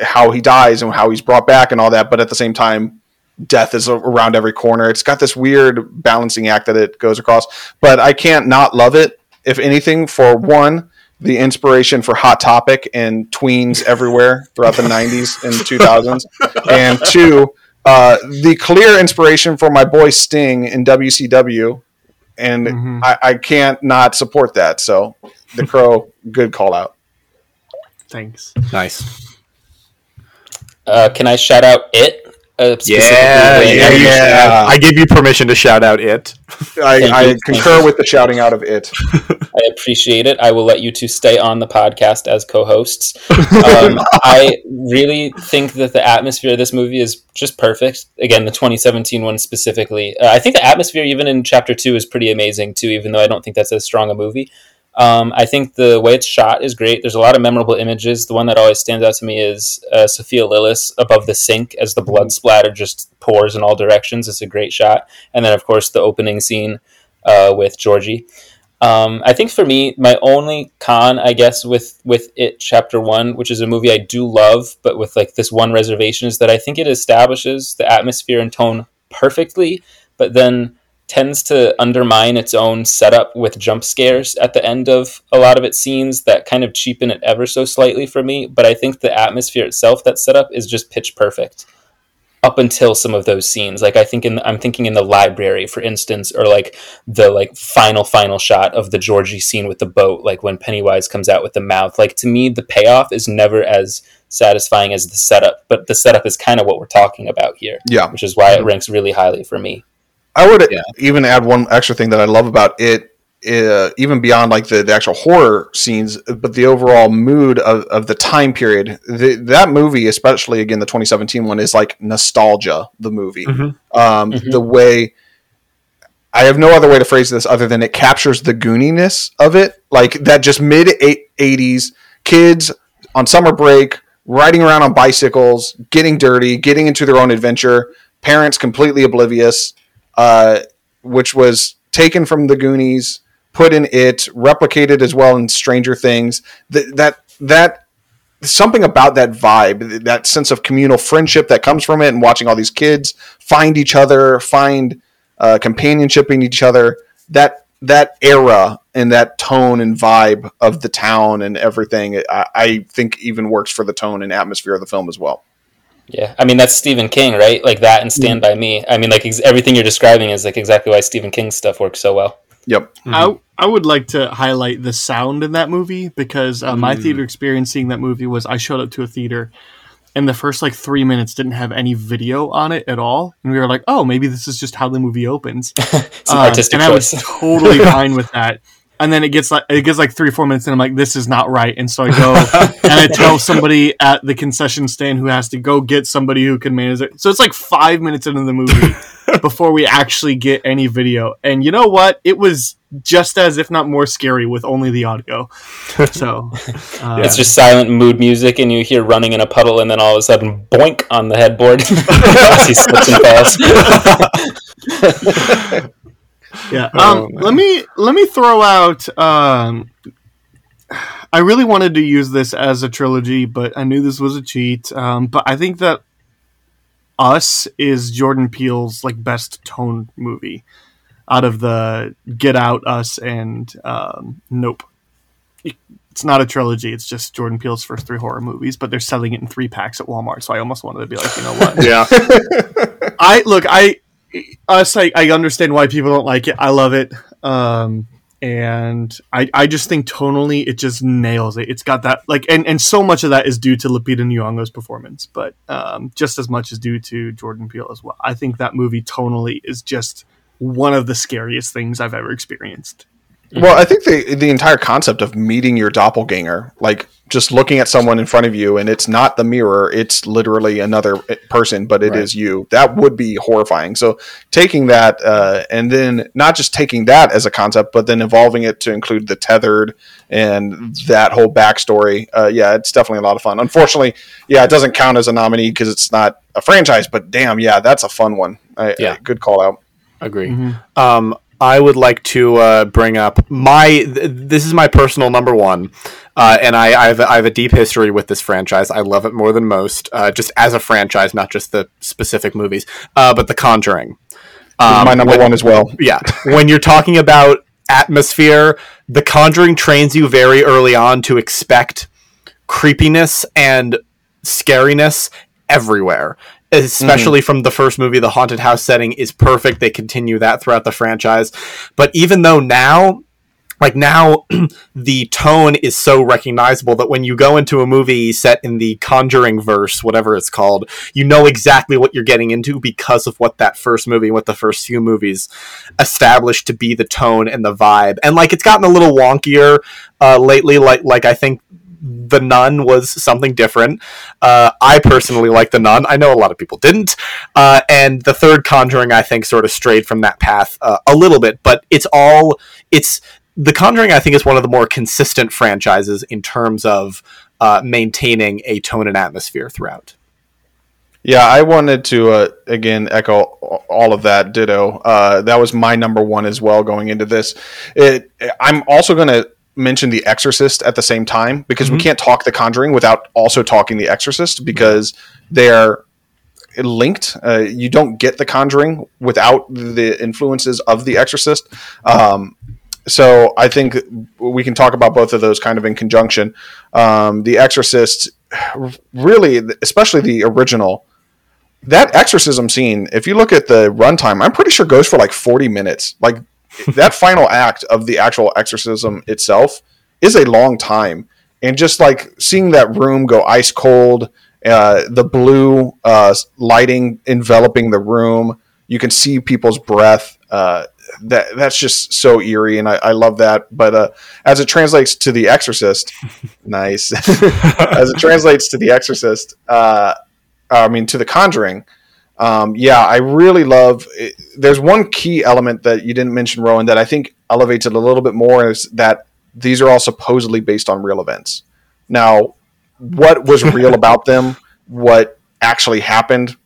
how he dies and how he's brought back and all that, but at the same time, death is around every corner. It's got this weird balancing act that it goes across, but I can't not love it. If anything, for one, the inspiration for Hot Topic and tweens everywhere throughout the 90s and 2000s, and two, uh, the clear inspiration for my boy Sting in WCW, and mm-hmm. I, I can't not support that. So, The Crow, good call out. Thanks. Nice. Uh, can I shout out it? Uh, yeah, yeah, yeah. I give you permission to shout out it. I, I concur with the shouting out of it. I appreciate it. I will let you two stay on the podcast as co-hosts. Um, I really think that the atmosphere of this movie is just perfect. Again, the 2017 one specifically. Uh, I think the atmosphere, even in chapter two, is pretty amazing too. Even though I don't think that's as strong a movie. Um, I think the way it's shot is great. There's a lot of memorable images. The one that always stands out to me is uh, Sophia Lillis above the sink as the blood splatter just pours in all directions. It's a great shot. And then, of course, the opening scene uh, with Georgie. Um, I think for me, my only con, I guess, with with it chapter one, which is a movie I do love, but with like this one reservation, is that I think it establishes the atmosphere and tone perfectly, but then tends to undermine its own setup with jump scares at the end of a lot of its scenes that kind of cheapen it ever so slightly for me. But I think the atmosphere itself that's set up is just pitch perfect up until some of those scenes like i think in i'm thinking in the library for instance or like the like final final shot of the georgie scene with the boat like when pennywise comes out with the mouth like to me the payoff is never as satisfying as the setup but the setup is kind of what we're talking about here Yeah. which is why it ranks really highly for me I would Yeah. even add one extra thing that I love about it, uh, even beyond like the, the actual horror scenes, but the overall mood of, of the time period. The, that movie, especially again the 2017 one, is like nostalgia. The movie, Mhm. um, Mhm. the way I have no other way to phrase this other than it captures the gooniness of it, like that just mid 80s kids on summer break riding around on bicycles, getting dirty, getting into their own adventure. Parents completely oblivious uh, which was taken from the Goonies, put in it, replicated as well in Stranger Things. That that that something about that vibe, that sense of communal friendship that comes from it, and watching all these kids find each other, find uh, companionship in each other. That that era and that tone and vibe of the town and everything, I, I think even works for the tone and atmosphere of the film as well. Yeah i mean that's stephen king right like that and stand by me i mean like ex- everything you're describing is like exactly why stephen king's stuff works so well Yep. I, I would like to highlight the sound in that movie because uh, my Mm. theater experience seeing that movie was I showed up to a theater and the first like three minutes didn't have any video on it at all. And we were like, oh, maybe this is just how the movie opens. it's an Uh, artistic and I was totally fine with that. And then it gets like it gets like three four minutes, and I'm like, this is not right. And so I go and I tell somebody at the concession stand who has to go get somebody who can manage it. So it's like five minutes into the movie before we actually get any video. And you know what? It was just as, if not more, scary with only the audio. So uh, It's just silent mood music, and you hear running in a puddle, and then all of a sudden, boink on the headboard. As he slips and falls. Yeah. Oh, Um, man. let me let me throw out. Um, I really wanted to use this as a trilogy, but I knew this was a cheat. Um, but I think that Us is Jordan Peele's like best tone movie out of the Get Out, Us, and um, Nope. It's not a trilogy; it's just Jordan Peele's first three horror movies, but they're selling it in three packs at Walmart. So I almost wanted to be like, you know what? Yeah. I look, I us, I, I understand why people don't like it. I love it, um, and I, I just think tonally it just nails it. It's got that like, and, and so much of that is due to Lupita Nyong'o's performance, but um, just as much is due to Jordan Peele as well. I think that movie tonally is just one of the scariest things I've ever experienced. Well, I think the the entire concept of meeting your doppelganger, like just looking at someone in front of you, and it's not the mirror; it's literally another person, but it is Right. you. That would be horrifying. So taking that, uh, and then not just taking that as a concept, but then evolving it to include the tethered and that whole backstory. Uh, yeah, it's definitely a lot of fun. Unfortunately, yeah, it doesn't count as a nominee because it's not a franchise. But damn, yeah, that's a fun one. I, Yeah. I- good call out. Agree. Um, I would like to uh, bring up my. Th- this is my personal number one, uh, and I, I, have, I have a deep history with this franchise. I love it more than most, uh, just as a franchise, not just the specific movies. Uh, but The Conjuring. Um, My number when- one as well. yeah when you're talking about atmosphere the conjuring trains you very early on to expect creepiness and scariness everywhere especially from the first movie the haunted house setting is perfect. They continue that throughout the franchise. But even though now like now the tone is so recognizable that when you go into a movie set in the conjuring verse whatever it's called you know exactly what you're getting into because of what that first movie what the first few movies established to be the tone and the vibe. And like it's gotten a little wonkier uh, lately. Like like i think the nun was something different uh, i personally like the nun i know a lot of people didn't uh, and the third conjuring i think sort of strayed from that path uh, a little bit but it's all it's The Conjuring, I think, is one of the more consistent franchises in terms of uh, maintaining a tone and atmosphere throughout. Yeah, I wanted to uh, again echo all of that. Ditto. Uh, that was my number one as well going into this. It, I'm also going to mention The Exorcist at the same time because mm-hmm. we can't talk The Conjuring without also talking The Exorcist because they're linked. Uh, you don't get The Conjuring without the influences of The Exorcist. Um, so I think we can talk about both of those kind of in conjunction. Um, the Exorcist, really, especially the original that exorcism scene, if you look at the runtime, I'm pretty sure goes for like 40 minutes. Like that final act of the actual exorcism itself is a long time. And just like seeing that room go ice cold, uh, the blue uh, lighting enveloping the room, you can see people's breath. Uh, that that's just so eerie, and I, I love that. But uh, as it translates to The Exorcist, nice. as it translates to The Exorcist, uh, I mean, to The Conjuring. Um, yeah, I really love. It. There's one key element that you didn't mention, Rowan, that I think elevates it a little bit more is that these are all supposedly based on real events. Now, what was real about them? What actually happened?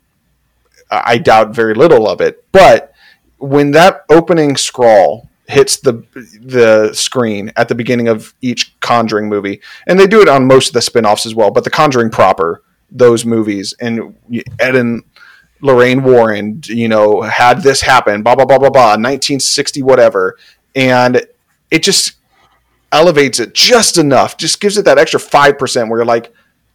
I doubt very little of it. But when that opening scrawl hits the the screen at the beginning of each Conjuring movie, and they do it on most of the spin-offs as well, but the Conjuring proper those movies and Ed and Lorraine Warren, you know, had this happen, blah blah blah blah blah, 1960 whatever, and it just elevates it just enough, just gives it that extra five percent where you're like,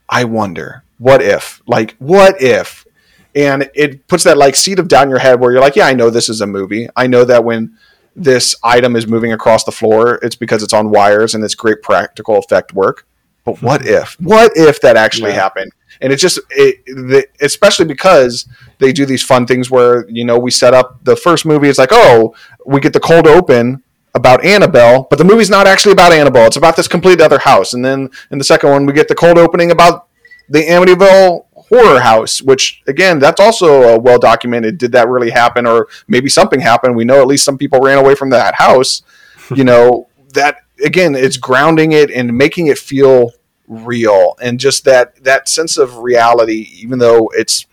I wonder, what if, like, what if, and it puts that like seat of doubt in your head where you're like, yeah, I know this is a movie, I know that when this item is moving across the floor, it's because it's on wires and it's great practical effect work. But what hmm. if? What if that actually yeah. happened? And it's just it, especially because they do these fun things where you know we set up the first movie it's like oh we get the cold open about Annabelle, but the movie's not actually about Annabelle. It's about this complete other house. And then in the second one, we get the cold opening about the Amityville horror house, which again, that's also uh, well documented. Did that really happen, or maybe something happened? We know at least some people ran away from that house. you know that again, it's grounding it and making it feel real and just that that sense of reality even though it's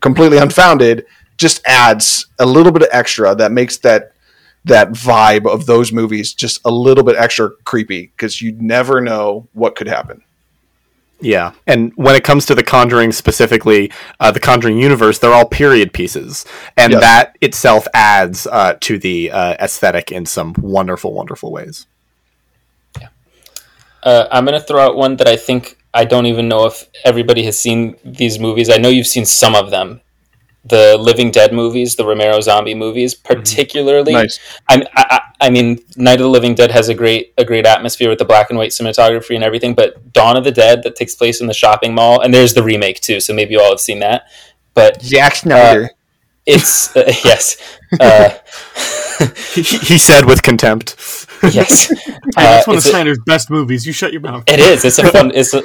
completely unfounded just adds a little bit of extra that makes that that vibe of those movies just a little bit extra creepy because you never know what could happen yeah, and when it comes to the Conjuring specifically, uh, the Conjuring universe, they're all period pieces, and yes. that itself adds uh, to the uh, aesthetic in some wonderful, wonderful ways. Uh, I'm going to throw out one that I think I don't even know if everybody has seen these movies. I know you've seen some of them. The Living Dead movies, the Romero zombie movies, mm-hmm. particularly. Nice. I, I, I mean, Night of the Living Dead has a great a great atmosphere with the black and white cinematography and everything. But Dawn of the Dead, that takes place in the shopping mall, and there's the remake too. So maybe you all have seen that. But Zack Snyder. Uh, it's uh, yes. Uh, he, he, said with contempt. yes, that's uh, one of Snyder's a, best movies. You shut your mouth. It is. It's a fun. It's. A,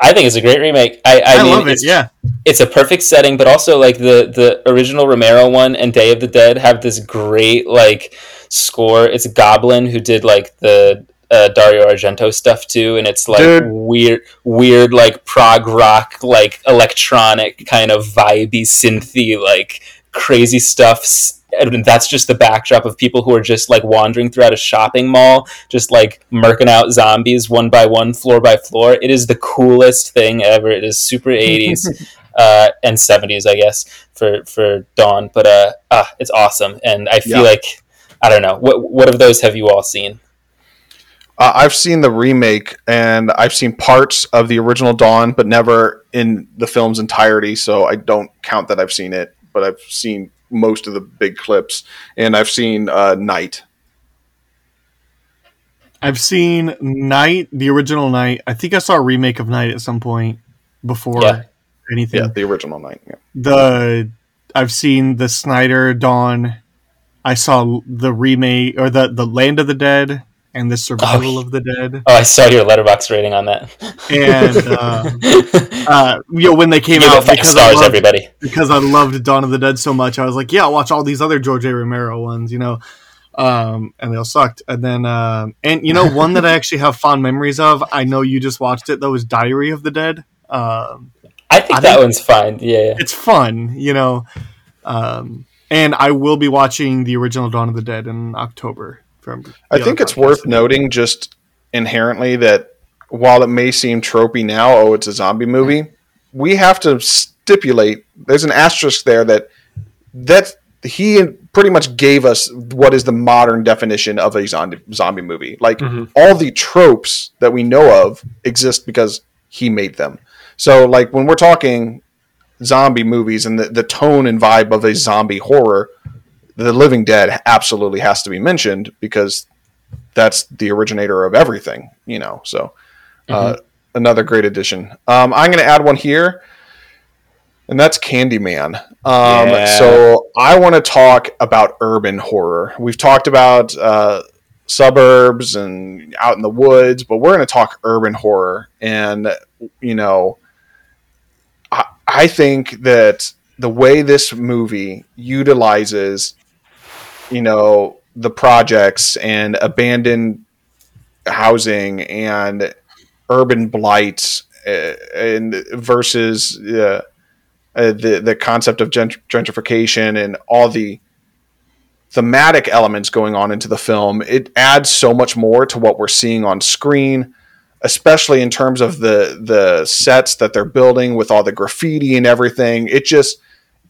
I think it's a great remake. I, I, I mean, love it. yeah, it's a perfect setting, but also like the the original Romero one and Day of the Dead have this great like score. It's Goblin who did like the uh, Dario Argento stuff too, and it's like Dude. weird, weird like prog rock, like electronic kind of vibey, synthy, like crazy stuff and that's just the backdrop of people who are just like wandering throughout a shopping mall, just like murking out zombies one by one, floor by floor. It is the coolest thing ever. It is super 80s uh, and 70s, I guess, for for Dawn. But uh, uh it's awesome, and I feel yeah. like I don't know what what of those have you all seen? Uh, I've seen the remake and I've seen parts of the original Dawn, but never in the film's entirety. So I don't count that I've seen it, but I've seen most of the big clips, and I've seen uh, Night. I've seen Night, the original Night. I think I saw a remake of Night at some point before yeah. anything. Yeah, the original Night. Yeah. The I've seen the Snyder Dawn. I saw the remake or the the Land of the Dead and the Survival oh, of the Dead. Oh, I saw your Letterboxd rating on that. and uh, uh, you know when they came out because stars, I loved, everybody because I loved Dawn of the Dead so much, I was like, yeah, I'll watch all these other George A. Romero ones. You know, um, and they all sucked. And then, um, and you know, one that I actually have fond memories of. I know you just watched it though. Was Diary of the Dead. Um, I think I that think- one's fine. Yeah, yeah. it's fun, you know. Um, and I will be watching the original Dawn of the Dead in October. From I think it's worth noting just inherently that while it may seem tropey now, oh, it's a zombie movie, we have to stipulate there's an asterisk there that that he pretty much gave us what is the modern definition of a zombie zombie movie. Like Mhm. all the tropes that we know of exist because he made them. So like when we're talking zombie movies and the, the tone and vibe of a zombie horror, the Living Dead absolutely has to be mentioned because that's the originator of everything, you know. So uh, another great addition. Um, I'm going to add one here, and that's Candyman. Um, Yeah. So I want to talk about urban horror. We've talked about uh, suburbs and out in the woods, but we're going to talk urban horror. And you know, I, I think that the way this movie utilizes, you know, the projects and abandoned housing and urban blight uh, and versus uh, uh, the the concept of gentrification and all the thematic elements going on into the film it adds so much more to what we're seeing on screen especially in terms of the the sets that they're building with all the graffiti and everything. It just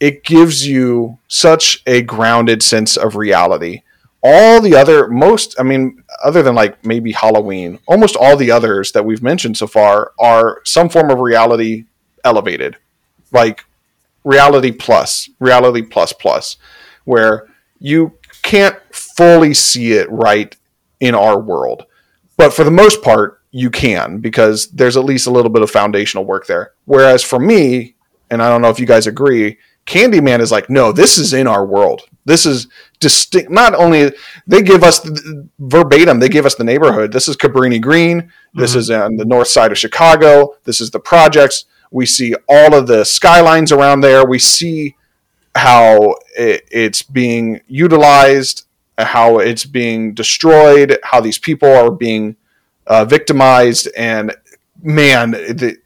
it gives you such a grounded sense of reality. All the other most i mean other than like maybe halloween almost all the others that we've mentioned so far are some form of reality elevated. Like reality plus reality plus plus where you can't fully see it right in our world. But for the most part you can because there's at least a little bit of foundational work there. Whereas for me and i don't know if you guys agree candyman is like no this is in our world. This is distinct not only they give us the, verbatim they give us the neighborhood. This is cabrini green. This Mhm. is on the north side of chicago. This is the projects. We see all of the skylines around there. We see how it, it's being utilized how it's being destroyed how these people are being uh, victimized. And man the,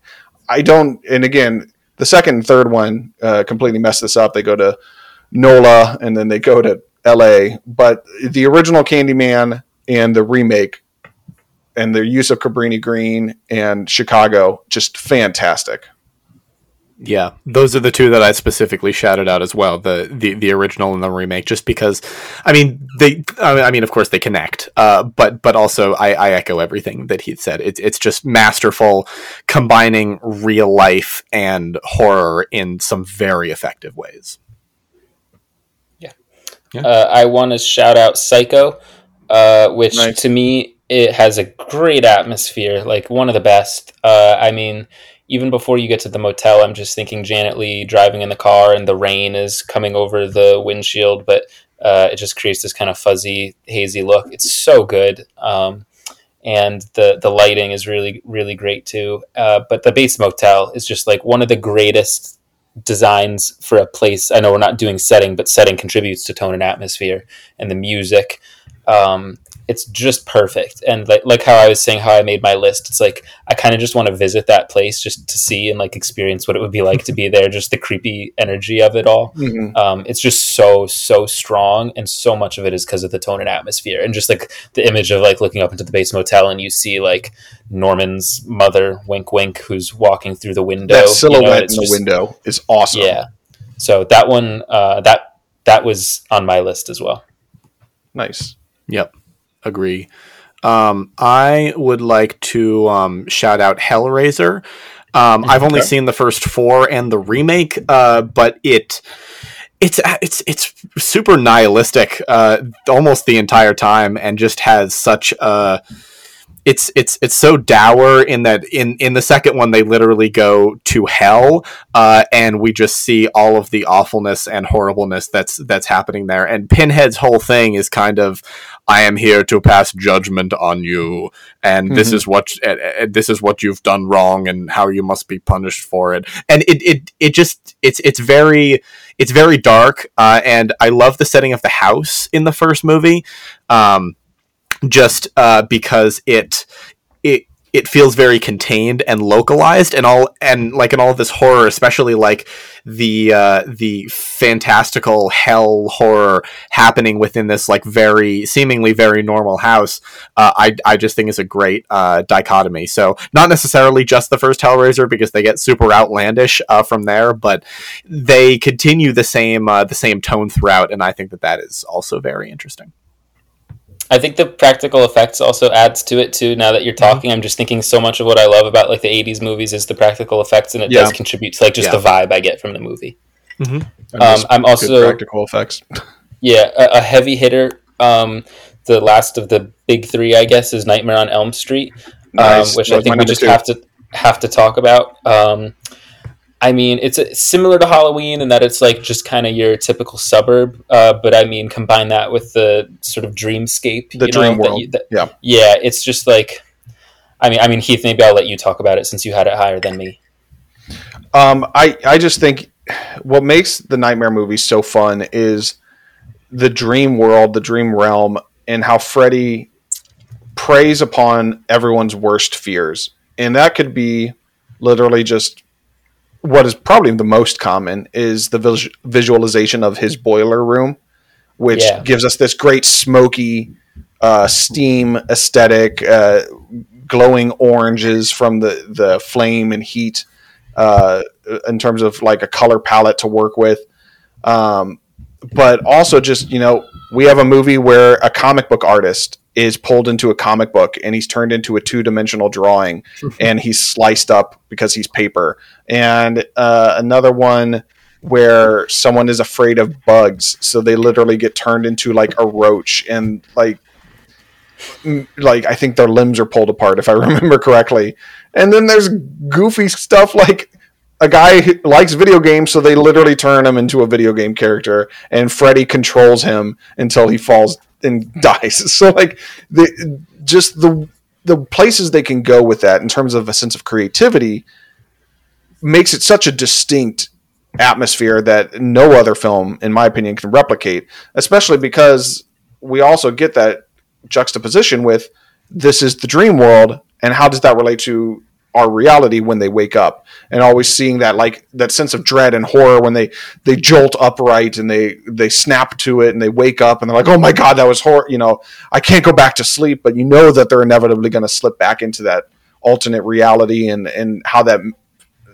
i don't and again the second and third one uh, completely mess this up. They go to nola and then they go to la but the original candyman and the remake and their use of cabrini green and chicago just fantastic Yeah, those are the two that I specifically shouted out as well the the, the original and the remake, just because, I mean they, I mean of course they connect, uh, but but also I, I echo everything that he said. It's it's just masterful, combining real life and horror in some very effective ways. Yeah. Uh, I want to shout out Psycho, uh, which Nice. to me it has a great atmosphere, like one of the best. Uh, I mean, even before you get to the motel, I'm just thinking Janet Leigh driving in the car and the rain is coming over the windshield, but uh, it just creates this kind of fuzzy, hazy look. It's so good. Um, and the the lighting is really really great too. Uh, but the Bates Motel is just like one of the greatest designs for a place. I know we're not doing setting, but setting contributes to tone and atmosphere and the music. Um, it's just perfect. And like like how I was saying, how I made my list. It's like I kind of just want to visit that place just to see and like experience what it would be like to be there. Just the creepy energy of it all. Mhm. Um, it's just so so strong, and so much of it is because of the tone and atmosphere, and just like the image of like looking up into the Bates motel, and you see like Norman's mother, wink wink, who's walking through the window. that you know, silhouette in the just- window is awesome Yeah. So that one, uh, that that was on my list as well. nice Yep, agree. Um, I would like to um, shout out Hellraiser. Um, I've only seen the first four and the remake, uh, but it it's it's it's super nihilistic uh, almost the entire time, and just has such a it's it's it's so dour in that in in the second one they literally go to hell uh, and we just see all of the awfulness and horribleness that's that's happening there and pinhead's whole thing is kind of i am here to pass judgment on you and this Mhm. is what uh, this is what you've done wrong and how you must be punished for it and it it, it just it's it's very it's very dark uh, and i love the setting of the house in the first movie um, just uh, because it it it feels very contained and localized and all and like in all of this horror especially like the uh, the fantastical hell horror happening within this like very seemingly very normal house uh, I, I just think is a great uh, dichotomy. So not necessarily just the first hellraiser because they get super outlandish uh, from there but they continue the same uh, the same tone throughout and i think that that is also very interesting I think the practical effects also adds to it too. Now that you're Mm-hmm. talking, I'm just thinking so much of what I love about like the '80s movies is the practical effects, and it Yeah. does contribute to like just Yeah. the vibe I get from the movie. And Um, I'm good also practical effects. yeah a, a heavy hitter. Um, the last of the big three, I guess, is Nightmare on Elm Street, Nice. um, which That I think we just two. have to have to talk about. Um, I mean, it's a, similar to Halloween in that it's like just kind of your typical suburb, uh, but I mean, combine that with the sort of dreamscape, The you know, dream that world. you- that- Yeah. yeah, it's just like, I mean, I mean, Heath, maybe I'll let you talk about it since you had it higher than me. Um, I I just think what makes the Nightmare movie so fun is the dream world, the dream realm, and how Freddy preys upon everyone's worst fears, and that could be literally just what is probably the most common is the vis- visualization of his boiler room, which Yeah. gives us this great smoky uh, steam aesthetic, uh, glowing oranges from the the flame and heat uh, in terms of like a color palette to work with. Um, but also just, you know, we have a movie where a comic book artist is pulled into a comic book and he's turned into a two dimensional drawing and he's sliced up because he's paper. And uh, another one where someone is afraid of bugs. So they literally get turned into like a roach and like, like I think their limbs are pulled apart if I remember correctly. And then there's goofy stuff like a guy who likes video games, so they literally turn him into a video game character, and Freddy controls him until he falls and dies. So like the just the the places they can go with that in terms of a sense of creativity makes it such a distinct atmosphere that no other film, in my opinion, can replicate. Especially because we also get that juxtaposition with this is the dream world, and how does that relate to our reality when they wake up? And always seeing that like that sense of dread and horror when they they jolt upright and they they snap to it and they wake up and they're like, oh my god, that was horror. You know, I can't go back to sleep, but you know that they're inevitably going to slip back into that alternate reality and and how that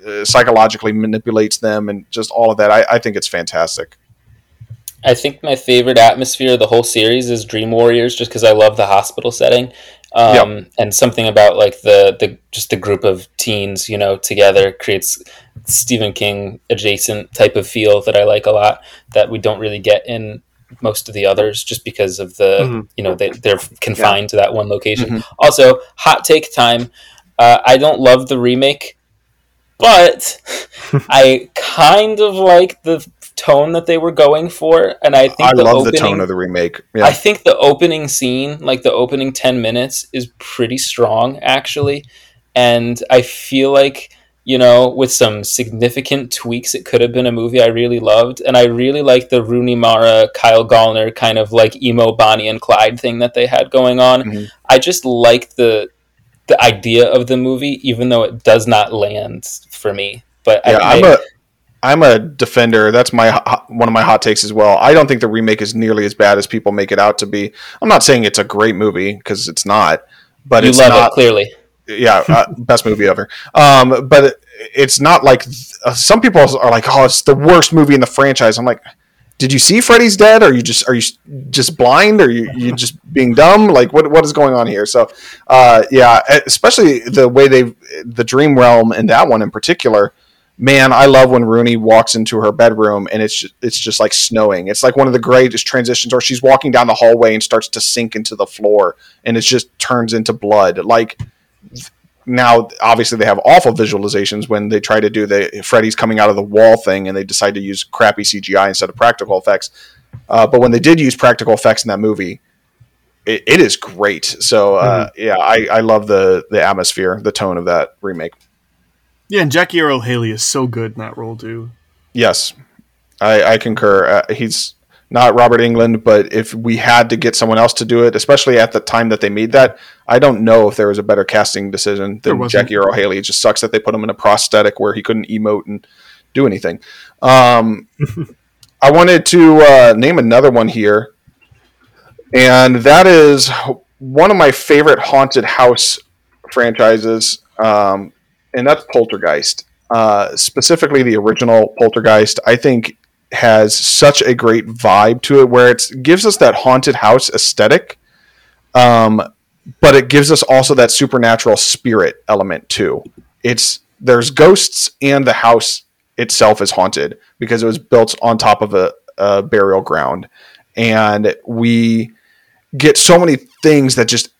uh, psychologically manipulates them and just all of that. I, I think it's fantastic. I think my favorite atmosphere of the whole series is Dream Warriors, just because I love the hospital setting, um, and something about like the the just the group of teens, you know, together creates Stephen King adjacent type of feel that I like a lot that we don't really get in most of the others, just because of the Mhm. you know they, they're confined to that one location. Mhm. Also, hot take time. Uh, I don't love the remake, but I kind of like the tone that they were going for, and I think I the love opening, the tone of the remake. I think the opening scene, like the opening ten minutes, is pretty strong actually, and I feel like you know with some significant tweaks, it could have been a movie I really loved, and I really like the Rooney Mara, Kyle Gallner kind of like emo Bonnie and Clyde thing that they had going on. Mhm. I just like the the idea of the movie, even though it does not land for me. But Yeah, I, I'm I- a I'm a defender. That's my one of my hot takes as well. I don't think the remake is nearly as bad as people make it out to be. I'm not saying it's a great movie because it's not, but you it's love not. it clearly. Yeah, uh, best movie ever. Um, but it, it's not like uh, some people are like, oh, it's the worst movie in the franchise. I'm like, did you see Freddy's Dead? Are you just are you just blind? Are you you just being dumb? Like what what is going on here? So, uh, yeah, especially the way they the Dream Realm and that one in particular man, I love when Rooney walks into her bedroom and it's just, it's just like snowing. It's like one of the greatest transitions, or she's walking down the hallway and starts to sink into the floor, and it just turns into blood. Like now, obviously, they have awful visualizations when they try to do the Freddy's coming out of the wall thing, and they decide to use crappy CGI instead of practical effects. Uh, but when they did use practical effects in that movie, it, it is great. So uh, mm-hmm. yeah, I, I love the the atmosphere, the tone of that remake. Yeah, and Jackie Earle Haley is so good in that role too. Yes, I, I concur. Uh, he's not Robert Englund, but if we had to get someone else to do it, especially at the time that they made that, I don't know if there was a better casting decision than Jackie Earle Haley. It just sucks that they put him in a prosthetic where he couldn't emote and do anything. Um, I wanted to uh, name another one here, and that is one of my favorite haunted house franchises. Um, and that's Poltergeist. Uh, specifically, the original Poltergeist, I think, has such a great vibe to it, where it gives us that haunted house aesthetic, um, but it gives us also that supernatural spirit element too. It's there's ghosts, and the house itself is haunted because it was built on top of a, a burial ground, and we get so many things that just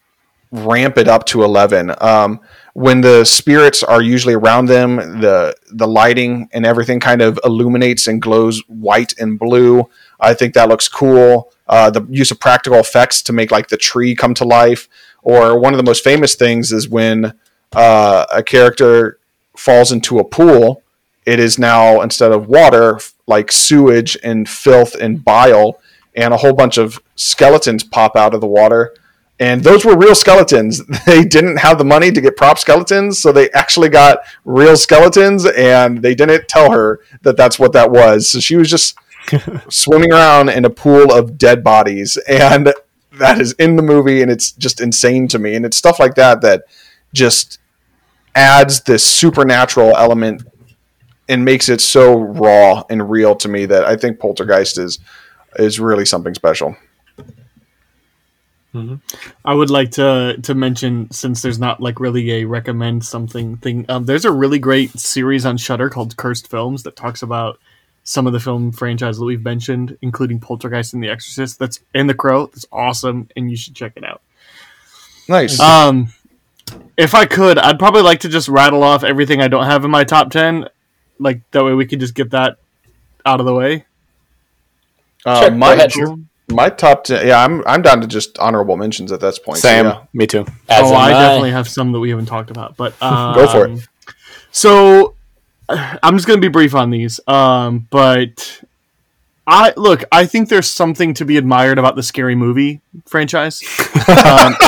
ramp it up to eleven. Um, when the spirits are usually around them, the the lighting and everything kind of illuminates and glows white and blue. I think that looks cool. Uh, the use of practical effects to make like the tree come to life, or one of the most famous things is when uh, a character falls into a pool. It is now instead of water, like sewage and filth and bile, and a whole bunch of skeletons pop out of the water and those were real skeletons. They didn't have the money to get prop skeletons, so they actually got real skeletons, and they didn't tell her that that's what that was. So she was just swimming around in a pool of dead bodies, and that is in the movie, and it's just insane to me. And it's stuff like that that just adds this supernatural element and makes it so raw and real to me that I think Poltergeist is is really something special. Mm-hmm. I would like to to mention since there's not like really a recommend something thing. Um, there's a really great series on Shudder called Cursed Films that talks about some of the film franchises that we've mentioned, including Poltergeist and The Exorcist. That's in The Crow. That's awesome, and you should check it out. Nice. Um, if I could, I'd probably like to just rattle off everything I don't have in my top ten, like that way we could just get that out of the way. Uh, sure, my, my top ten, yeah, I'm I'm down to just honorable mentions at this point. Same, so yeah. me too. As oh, I, I, definitely have some that we haven't talked about, but um, go for it. So I'm just gonna be brief on these, um, but I look. I think there's something to be admired about the scary movie franchise. Um,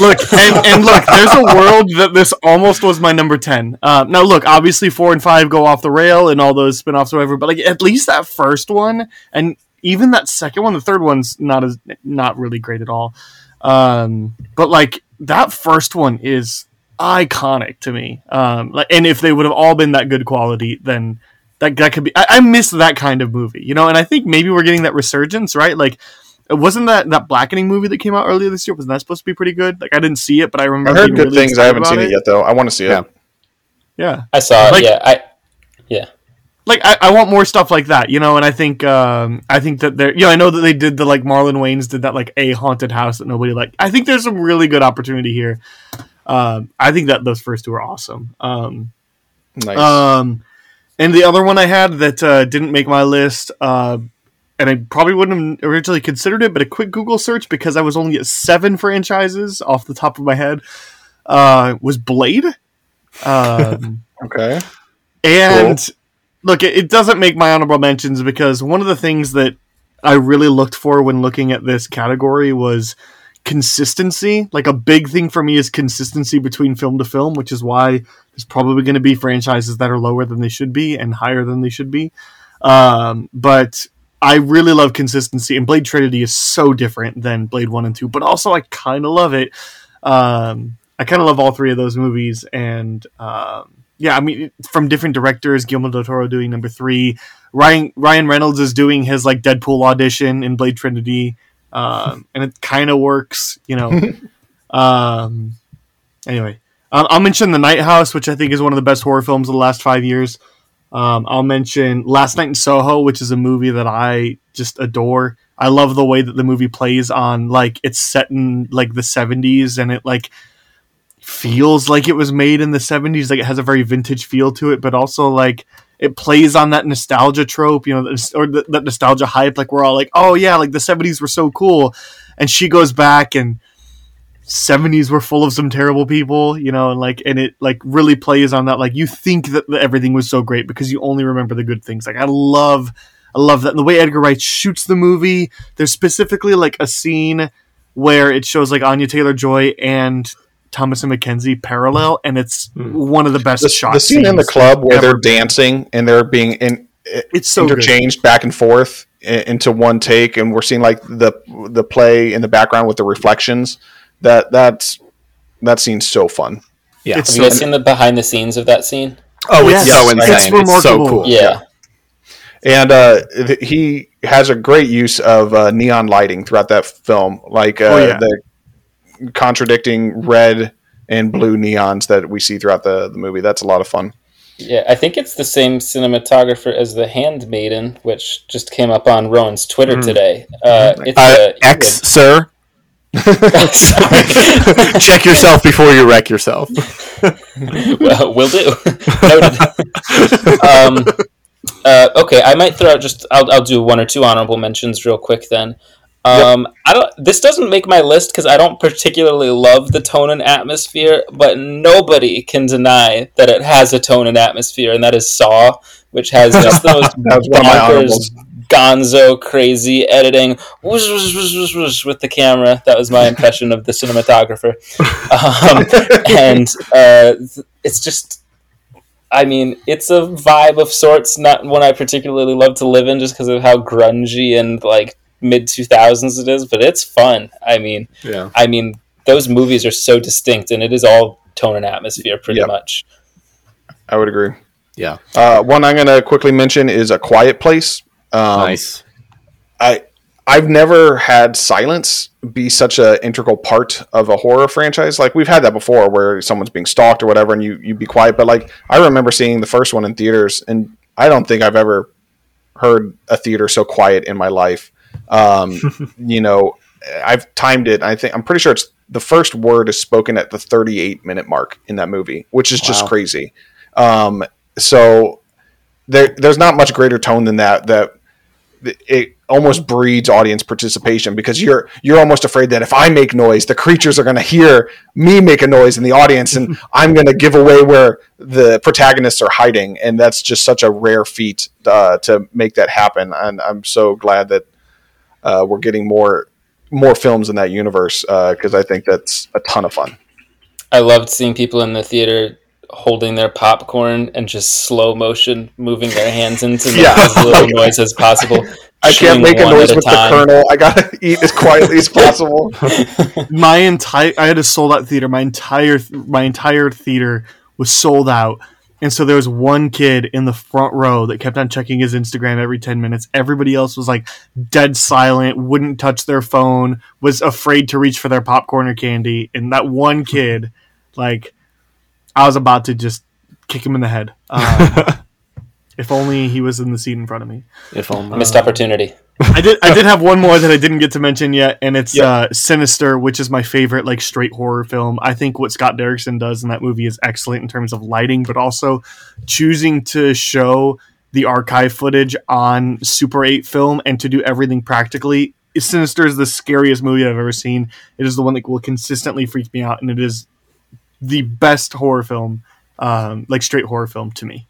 look, and, and, look, there's a world that this almost was my number ten. Uh, now, look, obviously four and five go off the rail and all those spin-offs, or whatever. But like, at least that first one, and even that second one, the third one's not as not really great at all. Um, but like that first one is iconic to me. Um, like, and if they would have all been that good quality, then that that could be. I, I miss that kind of movie, you know. And I think maybe we're getting that resurgence, right? Like, it wasn't that that blackening movie that came out earlier this year? Wasn't that supposed to be pretty good? Like, I didn't see it, but I remember. I heard good really things. I haven't seen it. it yet, though. I want to see it. Yeah. Yeah, I saw it. Like, yeah, I yeah like I, I, want more stuff like that, you know. And I think um, I think that there, you know, I know that they did the like Marlon Wayans did that like a haunted house that nobody liked. I think there's some really good opportunity here. Um, I think that those first two are awesome. Um, nice. Um, and the other one I had that uh, didn't make my list, uh, and I probably wouldn't have originally considered it, but a quick Google search because I was only at seven franchises off the top of my head uh, was Blade. Um, okay. And cool look, it, doesn't make my honorable mentions because one of the things that I really looked for when looking at this category was consistency. Like a big thing for me is consistency between film to film, which is why there's probably going to be franchises that are lower than they should be and higher than they should be. Um, but I really love consistency, and Blade Trinity is so different than Blade One and Two. But also, I kind of love it. Um, I kind of love all three of those movies, and um, yeah, I mean, from different directors, Guillermo del Toro doing number three, Ryan Ryan Reynolds is doing his like Deadpool audition in Blade Trinity, um, and it kind of works, you know. um, anyway, Um, I'll mention The Night House, which I think is one of the best horror films of the last five years. Um, I'll mention Last Night in Soho, which is a movie that I just adore. I love the way that the movie plays on like it's set in like the 70s and it like feels like it was made in the 70s like it has a very vintage feel to it but also like it plays on that nostalgia trope you know or that nostalgia hype like we're all like oh yeah like the 70s were so cool. And she goes back and 70s were full of some terrible people you know and like and it like really plays on that like you think that everything was so great because you only remember the good things. Like i love i love that and the way edgar wright shoots the movie there's specifically like a scene where it shows like anya taylor joy and Thomasin McKenzie parallel and it's one of the best The, shots the scene in the club where ever. they're dancing and they're being in, it's so good. interchanged back and forth into one take, and we're seeing like the the play in the background with the reflections. That that's that scene's so fun. Yeah. It's Have so you guys seen the behind the scenes of that scene? Oh, it's Yes, so it's insane. It's, so remarkable. cool. Yeah. and uh, th- he has a great use of uh, neon lighting throughout that film, like uh, Oh, yeah. the contradicting red and blue neons that we see throughout the, the movie. That's a lot of fun. Yeah, I think it's the same cinematographer as The Handmaiden, which just came up on Rowan's Twitter Mm. today. Uh, it's Uh, uh, X, sir. Check yourself before you wreck yourself. well, will do. Um, uh, okay, I might throw out just. I'll, I'll do one or two honorable mentions real quick then. Um, I don't. This doesn't make my list because I don't particularly love the tone and atmosphere, but nobody can deny that it has a tone and atmosphere, and that is Saw, which has just the most That was one of my bonkers, gonzo, crazy editing whoosh, whoosh, whoosh, with the camera. That was my impression of the cinematographer, um, and uh, it's just. I mean, it's a vibe of sorts, not one I particularly love to live in just because of how grungy and like mid 2000s it is, but it's fun. I mean, Yeah. I mean, those movies are so distinct and it is all tone and atmosphere pretty Yep. much. I would agree. Yeah. Uh, one I'm going to quickly mention is A Quiet Place. Um, nice. I I've never had silence be such an integral part of a horror franchise. Like we've had that before, where someone's being stalked or whatever, and you you be quiet. But like I remember seeing the first one in theaters, and I don't think I've ever heard a theater so quiet in my life. Um, you know, I've timed it. I think I'm pretty sure it's the first word is spoken at the 38 minute mark in that movie, which is just crazy. Um, so there, there's not much greater tone than that. That it almost breeds audience participation because you're you're almost afraid that if I make noise, the creatures are going to hear me make a noise in the audience, and I'm going to give away where the protagonists are hiding, and that's just such a rare feat uh, to make that happen. And I'm so glad that uh, we're getting more more films in that universe because I think that's a ton of fun. I loved seeing people in the theater holding their popcorn and just slow motion moving their hands in to make Yeah. as little noise as possible. I can't make a noise at with the time. kernel. I gotta eat as quietly as possible. my entire I had a sold out theater. My entire my entire theater was sold out. And so there was one kid in the front row that kept on checking his Instagram every 10 minutes. Everybody else was like dead silent, wouldn't touch their phone, was afraid to reach for their popcorn or candy. And that one kid, like, I was about to just kick him in the head. Um, if only he was in the seat in front of me. If only. Missed opportunity. I did. I did have one more that I didn't get to mention yet, and it's Yeah. uh, Sinister, which is my favorite like straight horror film. I think what Scott Derrickson does in that movie is excellent in terms of lighting, but also choosing to show the archive footage on Super 8 film and to do everything practically. Sinister is the scariest movie I've ever seen. It is the one that will consistently freak me out, and it is the best horror film, um, like straight horror film to me.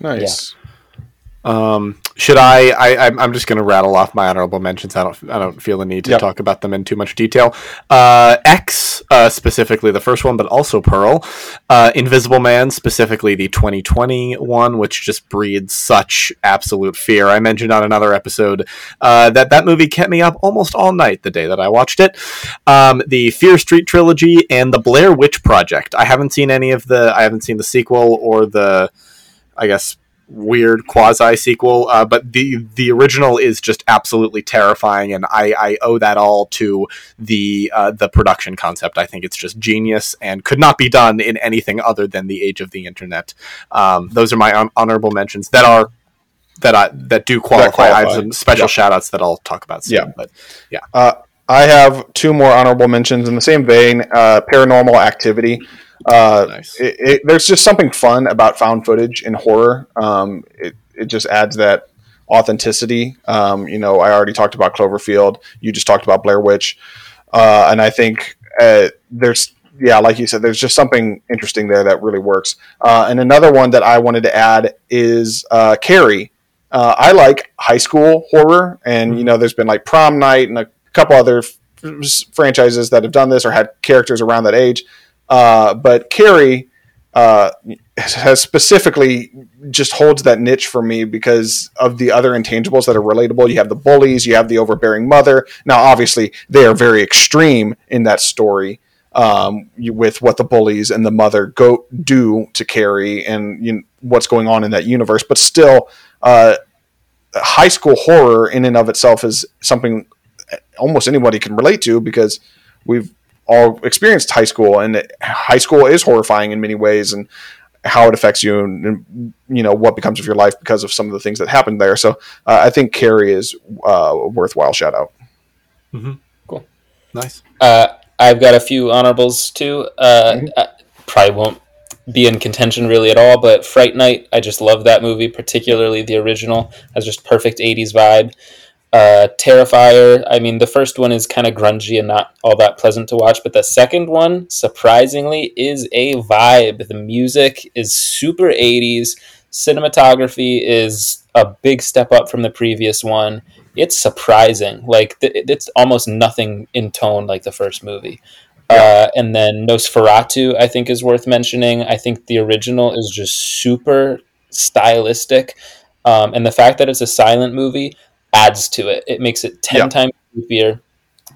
Nice. Um, should I, I? I'm- I'm just going to rattle off my honorable mentions. I don't. I don't feel the need to Yep. talk about them in too much detail. Uh, X, uh, specifically the first one, but also Pearl. Uh, Invisible Man, specifically the 2020 one, which just breeds such absolute fear. I mentioned on another episode uh, that that movie kept me up almost all night the day that I watched it. Um, the Fear Street trilogy and the Blair Witch Project. I haven't seen any of the. I haven't seen the sequel or the. I guess weird quasi sequel. Uh, but the the original is just absolutely terrifying, and I, I owe that all to the uh, the production concept. I think it's just genius and could not be done in anything other than the age of the internet. Um, those are my hon- honorable mentions that are. That I that do qualify. I have some special Yeah. shout outs that I'll talk about soon. Yeah. But Uh, I have two more honorable mentions in the same vein. Uh, Paranormal Activity. Uh, nice. it, it, there's just something fun about found footage in horror. Um, it, it just adds that authenticity. Um, you know, I already talked about Cloverfield. You just talked about Blair Witch, uh, and I think uh, there's yeah, like you said, there's just something interesting there that really works. Uh, and another one that I wanted to add is uh, Carrie. Uh, I like high school horror, and you know, there's been like Prom Night and a couple other f- f- franchises that have done this or had characters around that age. Uh, but Carrie uh, has specifically just holds that niche for me because of the other intangibles that are relatable. You have the bullies, you have the overbearing mother. Now, obviously, they are very extreme in that story um, with what the bullies and the mother go do to Carrie and you know, what's going on in that universe. But still, uh, high school horror in and of itself is something almost anybody can relate to because we've all experienced high school and high school is horrifying in many ways and how it affects you and, and, you know what becomes of your life because of some of the things that happened there so uh, i think carrie is uh, a worthwhile shout out Cool, Nice. Uh, I've got a few honorables too. Uh, I probably won't be in contention really at all, but Fright Night, I just love that movie, particularly the original, has just perfect 80s vibe. Uh, Terrifier, I mean, the first one is kind of grungy and not all that pleasant to watch, but the second one, surprisingly, is a vibe. The music is super 80s, cinematography is a big step up from the previous one it's surprising. Like th- it's almost nothing in tone like the first movie. Uh, and then Nosferatu, I think, is worth mentioning. I think the original is just super stylistic, um, and the fact that it's a silent movie adds to it. It makes it ten Yeah. times creepier.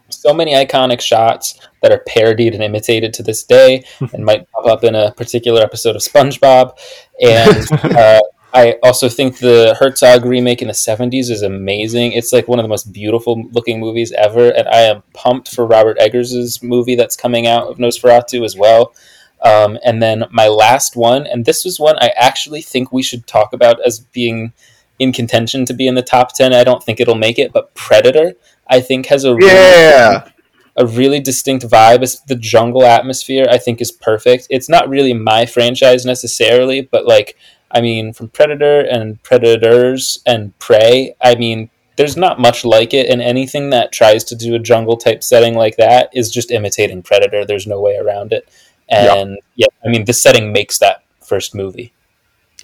So many iconic shots that are parodied and imitated to this day, and might pop up in a particular episode of SpongeBob. And uh, I also think the Herzog remake in the 70s is amazing. It's like one of the most beautiful looking movies ever, and I am pumped for Robert Eggers' movie that's coming out of Nosferatu as well. Um, and then my last one, and this was one I actually think we should talk about as being in contention to be in the top 10. I don't think it'll make it, but Predator, I think, has a really yeah a really distinct vibe. It's the jungle atmosphere, I think, is perfect. It's not really my franchise necessarily, but like, I mean, from Predator and Predators and Prey, I mean, there's not much like it, and anything that tries to do a jungle type setting like that is just imitating Predator. There's no way around it. And yeah, I mean, this setting makes that first movie.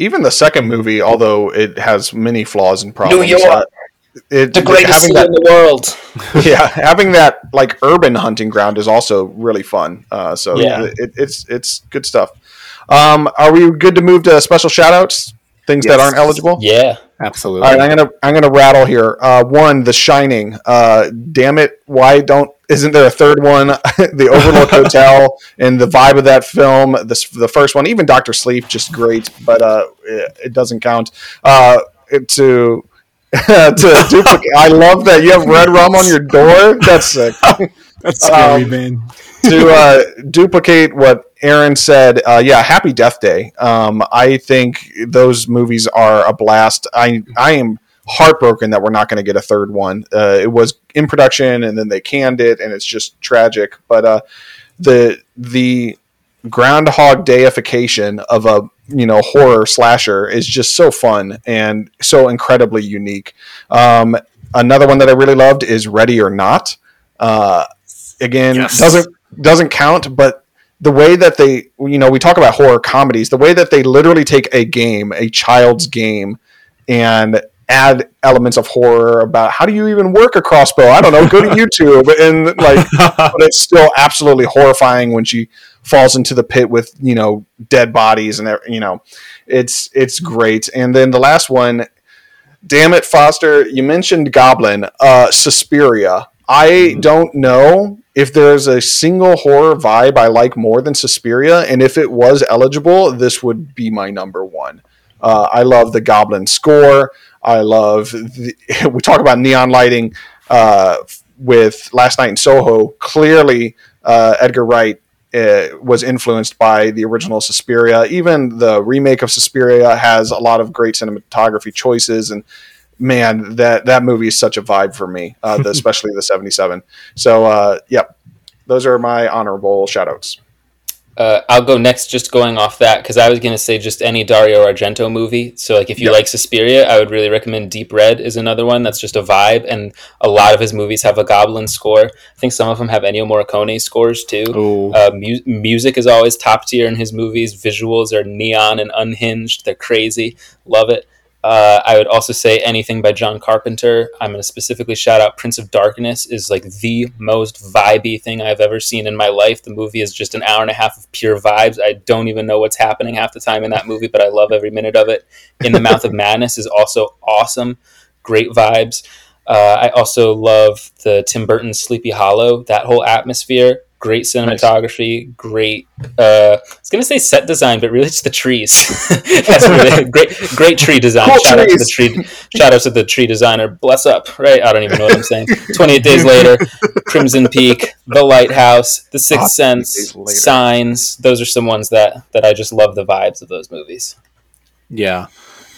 Even the second movie although it has many flaws and problems New York, uh, it, The greatest having city that in the world. yeah, having that like urban hunting ground is also really fun. Uh, so Yeah. it, it's it's good stuff. Um, are we good to move to special shout outs? Things that aren't eligible? Yeah. Absolutely. All right, I'm gonna I'm gonna rattle here. Uh, one, The Shining. Uh, damn it, why don't isn't there a third one? the Overlook Hotel and the vibe of that film. This the first one, even Doctor Sleep, just great, but uh, it, it doesn't count. Uh, to to duplicate. I love that you have red rum on your door. That's sick. That's scary, Um, man. To uh, duplicate what Aaron said, uh, yeah, Happy Death Day. Um, I think those movies are a blast. I I am heartbroken that we're not going to get a third one. Uh, it was in production and then they canned it, and it's just tragic. But uh, the the Groundhog Dayification of a you know horror slasher is just so fun and so incredibly unique. Um, another one that I really loved is Ready or Not. Uh, again, Yes. doesn't doesn't count, but the way that they you know we talk about horror comedies, the way that they literally take a game, a child's game, and add elements of horror about how do you even work a crossbow? I don't know. Go to YouTube and like but it's still absolutely horrifying when she falls into the pit with you know dead bodies and you know it's it's great and then the last one damn it foster you mentioned goblin uh suspiria i don't know if there's a single horror vibe i like more than suspiria and if it was eligible this would be my number one Uh, I love the Goblin score. I love the, we talk about neon lighting uh, with Last Night in Soho. Clearly, uh, Edgar Wright uh, was influenced by the original Suspiria. Even the remake of Suspiria has a lot of great cinematography choices and. Man, that that movie is such a vibe for me, uh, the, especially the '77. So, uh, yep, those are my honorable shoutouts. Uh, I'll go next, just going off that because I was going to say just any Dario Argento movie. So, like, if you Yep. like Suspiria, I would really recommend Deep Red is another one that's just a vibe, and a lot of his movies have a Goblin score. I think some of them have Ennio Morricone scores too. Uh, mu- music is always top tier in his movies. Visuals are neon and unhinged. They're crazy. Love it. Uh, I would also say anything by John Carpenter. I'm going to specifically shout out Prince of Darkness is like the most vibey thing I've ever seen in my life. The movie is just an hour and a half of pure vibes. I don't even know what's happening half the time in that movie, but I love every minute of it. In the Mouth of Madness is also awesome. Great vibes. Uh, I also love the Tim Burton Sleepy Hollow. That whole atmosphere, great cinematography, great. Uh, I was gonna say set design, but really it's the trees. That's really great. Great tree design. Cool shout out to the tree. Shout out to the tree designer. Bless up. Right? I don't even know what I'm saying. Twenty eight days later, Crimson Peak, The Lighthouse, The Sixth Sense. Signs. Those are some ones that that I just love the vibes of those movies. Yeah.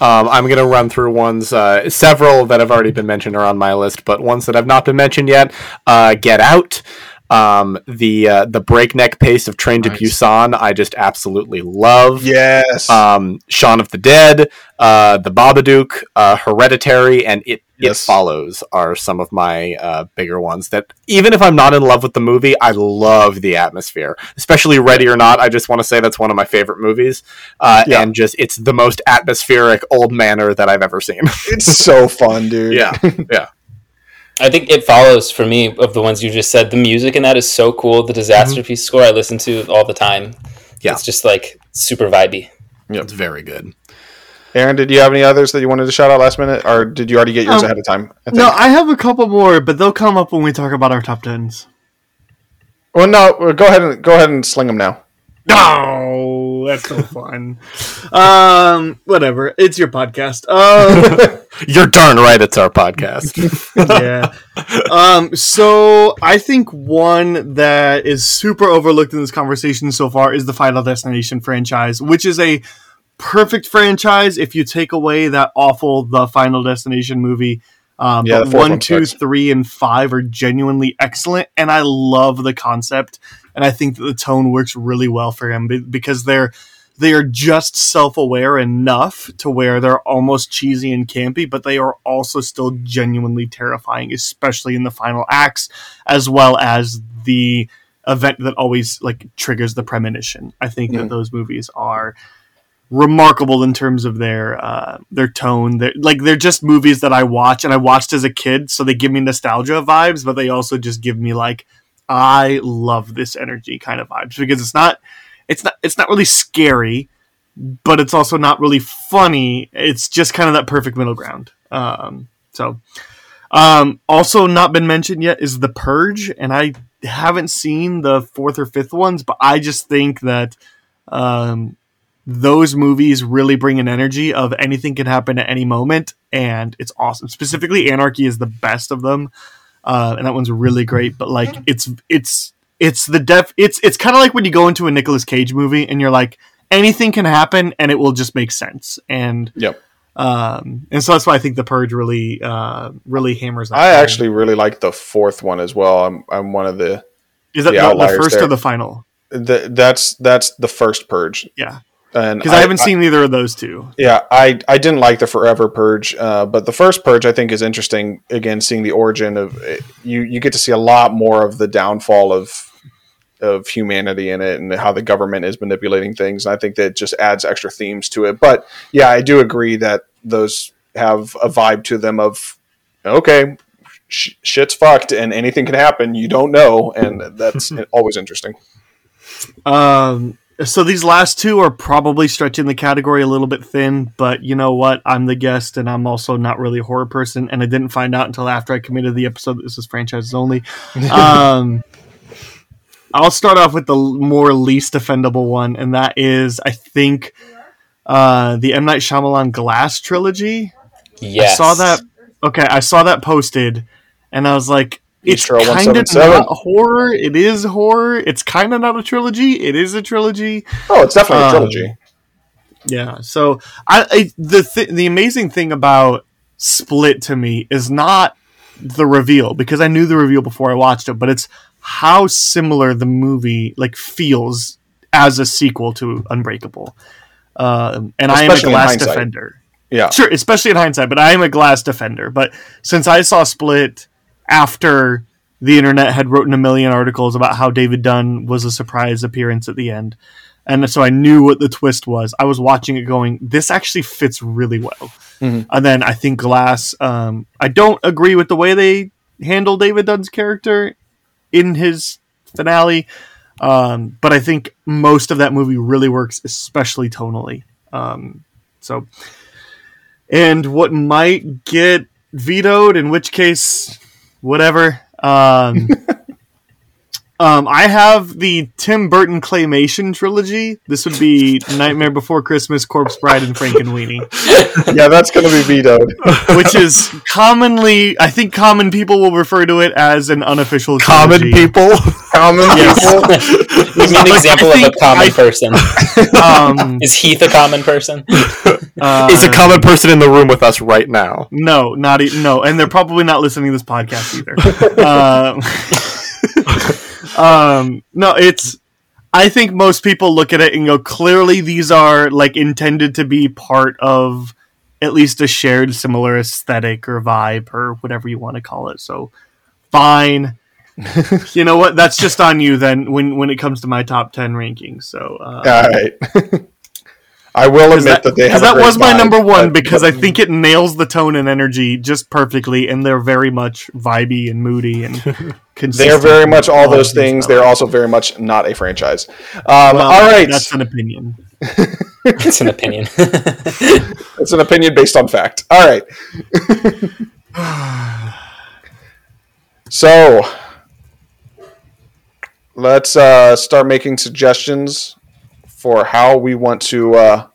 Um, I'm going to run through ones, uh, several that have already been mentioned are on my list, but ones that have not been mentioned yet. Uh, Get Out. Um, the uh, the breakneck pace of Train to Nice. Busan, I just absolutely love. Yes. Um, Shaun of the Dead, uh, The Babadook, uh, Hereditary, and It It Follows are some of my uh, bigger ones. That even if I'm not in love with the movie, I love the atmosphere. Especially Ready or Not, I just want to say that's one of my favorite movies, uh, Yeah. and just it's the most atmospheric old manor that I've ever seen. it's so fun, dude. yeah, yeah, I think it follows for me of the ones you just said. The music in that is so cool. The Disasterpeace score I listen to all the time. Yeah. It's just like super vibey. Yeah, it's very good. Aaron, did you have any others that you wanted to shout out last minute, or did you already get yours Um, ahead of time? I think. No, I have a couple more, but they'll come up when we talk about our top tens. Well, no. Go ahead and go ahead and sling them now. No, that's so fun. um, whatever. It's your podcast. Um, You're darn right, it's our podcast. yeah. Um, so I think one that is super overlooked in this conversation so far is the Final Destination franchise, which is a perfect franchise if you take away that awful The Final Destination movie. Um, Yeah, but one, two, three, and five are genuinely excellent, and I love the concept, and I think that the tone works really well for him because they're they are just self-aware enough to where they're almost cheesy and campy, but they are also still genuinely terrifying, especially in the final acts, as well as the event that always like triggers the premonition. I think that Mhm. those movies are remarkable in terms of their uh, their tone. They're, like they're just movies that I watch and I watched as a kid, so they give me nostalgia vibes, but they also just give me like I love this energy kind of vibes because it's not it's not it's not really scary, but it's also not really funny. It's just kind of that perfect middle ground. Um, so, um, also not been mentioned yet is the Purge, and I haven't seen the fourth or fifth ones, but I just think that um, those movies really bring an energy of anything can happen at any moment, and it's awesome. Specifically, Anarchy is the best of them, uh, and that one's really great. But like, it's it's it's the def. It's it's kind of like when you go into a Nicolas Cage movie and you're like, anything can happen, and it will just make sense. And Yep. um, and so that's why I think the Purge really uh, really hammers. That I home. actually really like the fourth one as well. I'm I'm one of the, is that the the, the first there. or the final? the that's that's the first purge. Yeah, And because I, haven't seen either of those two. Yeah, I I didn't like the Forever Purge, uh, but the first Purge I think is interesting. Again, seeing the origin of you, you get to see a lot more of the downfall of of humanity in it and how the government is manipulating things. And I think that just adds extra themes to it. But yeah, I do agree that those have a vibe to them of okay, sh- shit's fucked and anything can happen. You don't know, and that's always interesting. Um, so these last two are probably stretching the category a little bit thin, but you know what? I'm the guest, and I'm also not really a horror person, and I didn't find out until after I committed the episode that this is franchises only. Um, I'll start off with the more least offendable one, and that is, I think, uh, the M Night Shyamalan Glass trilogy. Yes. I saw that. Okay, I saw that posted, and I was like, it's kind of 177. not horror. It is horror. It's kind of not a trilogy. It is a trilogy. Oh, it's definitely a Um, trilogy. Yeah. So I, I the th- the amazing thing about Split to me is not the reveal because I knew the reveal before I watched it, but it's how similar the movie like feels as a sequel to Unbreakable. Um, and I am a glass defender. Yeah. Sure, especially in hindsight, but I am a glass defender. But since I saw Split after the internet had written a million articles about how David Dunn was a surprise appearance at the end, and so I knew what the twist was, I was watching it going, this actually fits really well. Mhm. And then I think Glass, um, I don't agree with the way they handle David Dunn's character in his finale, um, but I think most of that movie really works, especially tonally. Um, so, and what might get vetoed, in which case, whatever. Um, um, I have the Tim Burton claymation trilogy. This would be Nightmare Before Christmas, Corpse Bride, and Frankenweenie, yeah, that's going to be vetoed. which is commonly, I think, common people will refer to it as an unofficial Common trilogy. people. Common Yes. people. Give me an Like, example of a common I- person. Um, Is Heath a common person? uh, Is a common person in the room with us right now. No, not e- no, and they're probably not listening to this podcast either. um, um, no, it's. I think most people look at it and go, clearly these are like intended to be part of at least a shared similar aesthetic or vibe or whatever you want to call it. So, fine. you know what? That's just on you then. When when it comes to my top ten rankings, so uh, All right. I will admit that, that, they have. because a that great was my vibe, number one but- because I think it nails the tone and energy just perfectly, and they're very much vibey and moody and. They're very much all those things. stuff. They're also very much not a franchise. Um, Well, all right, that's an opinion. It's an opinion. it's an opinion based on fact. All right. so let's uh, start making suggestions for how we want to uh,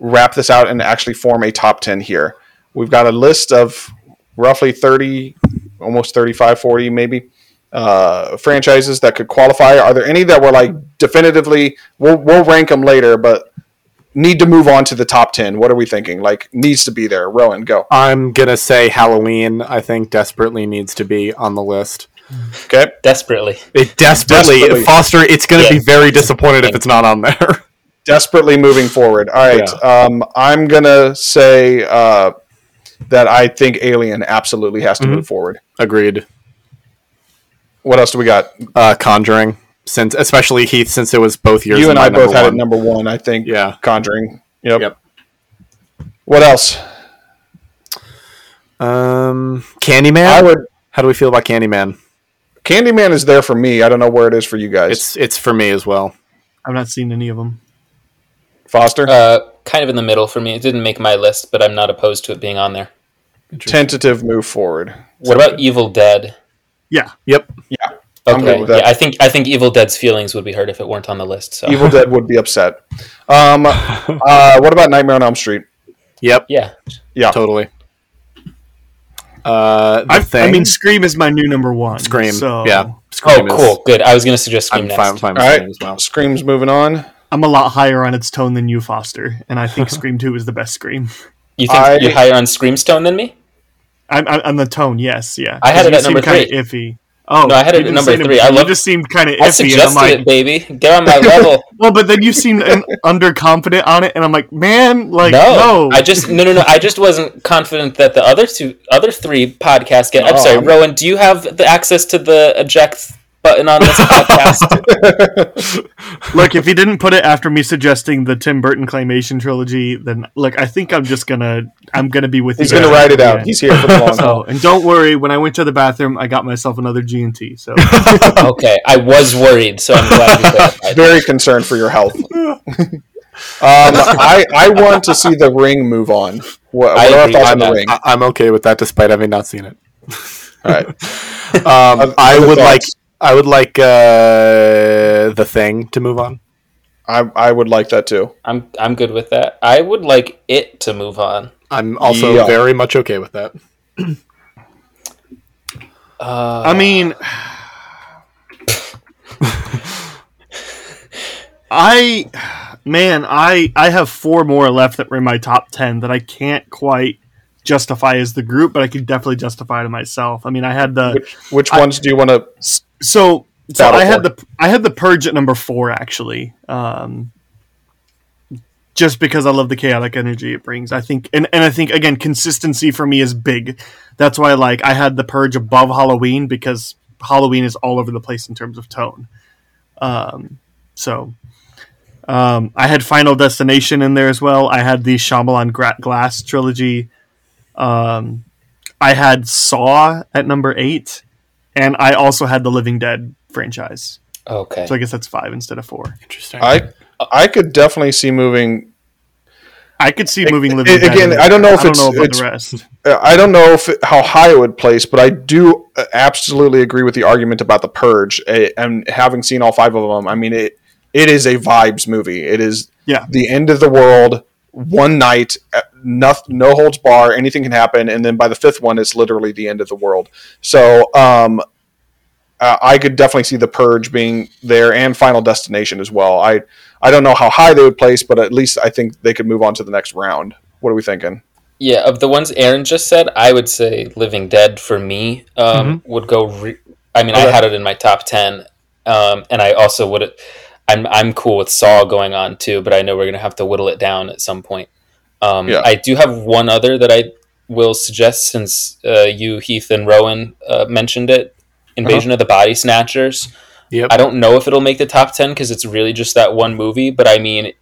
wrap this out and actually form a top 10 here. We've got a list of roughly 30, almost 35, 40 maybe uh, franchises that could qualify. Are there any that were like definitively, we'll, we'll rank them later, but need to move on to the top 10? What are we thinking? Like, needs to be there. Rowan, go. I'm gonna say Halloween. I think desperately needs to be on the list. Okay. Desperately. It desperately, Desperately. Foster. It's gonna be very disappointed if it's not on there. desperately moving forward. All right, um, I'm gonna say uh, that I think Alien absolutely has to Mhm. move forward. Agreed. What else do we got? Uh, Conjuring, since especially Heath, since it was both years. you and I both had one. it number one. I think. Yeah. Conjuring. Yep. Yep. What else? Um, Candyman. I would. How do we feel about Candyman? Candyman is there for me. I don't know where it is for you guys. It's it's for me as well. I've not seen any of them. Foster. Uh, kind of in the middle for me. It didn't make my list, but I'm not opposed to it being on there. Tentative move forward. What about Evil Dead? Yeah, Yep. I'm good Okay, with that. yeah, I think I think Evil Dead's feelings would be hurt if it weren't on the list. So Evil Dead would be upset. Um, uh, what about Nightmare on Elm Street? Yep. yeah, Yeah. Totally. Uh, the I, thing. I mean, Scream is my new number one. Scream. So Yeah. Oh, Scream is- cool, good. I was gonna suggest Scream I'm next. fine, fine with All right. Scream as well. Scream's moving on. I'm a lot higher on its tone than you, Foster, and I think Scream Two is the best Scream. You think I- you're higher on Scream's tone than me? I'm, I'm on the tone, yes, yeah. I had it at number seemed kinda three. Iffy. Oh No, I had it at number three. I You love- just seemed kind of I iffy, and I'm suggested like, it, baby. Get on my level. well, but then you seemed un- underconfident on it, and I'm like, man, like, no, no, I just no, no, no. I just wasn't confident that the other two, other three podcasts get. I'm Oh, sorry, Rowan. Do you have the access to the eject button on this podcast? Look, if he didn't put it after me suggesting the Tim Burton claymation trilogy, then look, I think I'm just gonna I'm gonna be with He's you. He's going to guys. write it out. Yeah. He's here for the long haul. So, and don't worry, when I went to the bathroom, I got myself another G and T. So okay, I was worried, so I'm glad you clarified. Very concerned for your health. um, I I want to see the ring move on. What, what I are our thoughts on the ring? I, I'm okay with that, despite having not seen it. All right. Um, I Other would like thoughts? I would like uh, the thing to move on. I I would like that too. I'm I'm good with that. I would like it to move on. I'm also Yeah. very much okay with that. Uh, I mean, I man, I I have four more left that were in my top ten that I can't quite justify as the group, but I can definitely justify to myself. I mean, I had the Which which I- ones do you want to? So so I had the I had the purge at number four actually. Um, just because I love the chaotic energy it brings. I think and, and I think again consistency for me is big. That's why like I had the purge above Halloween because Halloween is all over the place in terms of tone. Um, so um, I had Final Destination in there as well. I had the Shyamalan Gra- Glass trilogy. Um, I had Saw at number eight, and I also had the Living Dead franchise. okay. So I guess that's five instead of four. Interesting. I I could definitely see moving. I could see moving a- Living Dead. again, I don't know if I don't it's- know about it's- the rest. uh, I don't know if it, how high it would place, but I do uh, absolutely agree with the argument about the Purge. And having seen all five of them, I mean it. It is a vibes movie. It is Yeah. the end of the world. One night, uh, no, no holds bar, anything can happen, and then by the fifth one, it's literally the end of the world. So, um, uh, I could definitely see the Purge being there, and Final Destination as well. I I don't know how high they would place, but at least I think they could move on to the next round. What are we thinking? Yeah, of the ones Aaron just said, I would say Living Dead for me um, would go. Re- I mean, I had it in my top ten, um, and I also would. I'm I'm cool with Saw going on too, but I know we're gonna have to whittle it down at some point. Um, Yeah. I do have one other that I will suggest since uh, you, Heath, and Rowan uh, mentioned it. Invasion of the Body Snatchers. Yep. I don't know if it'll make the top 10 because it's really just that one movie, but I mean,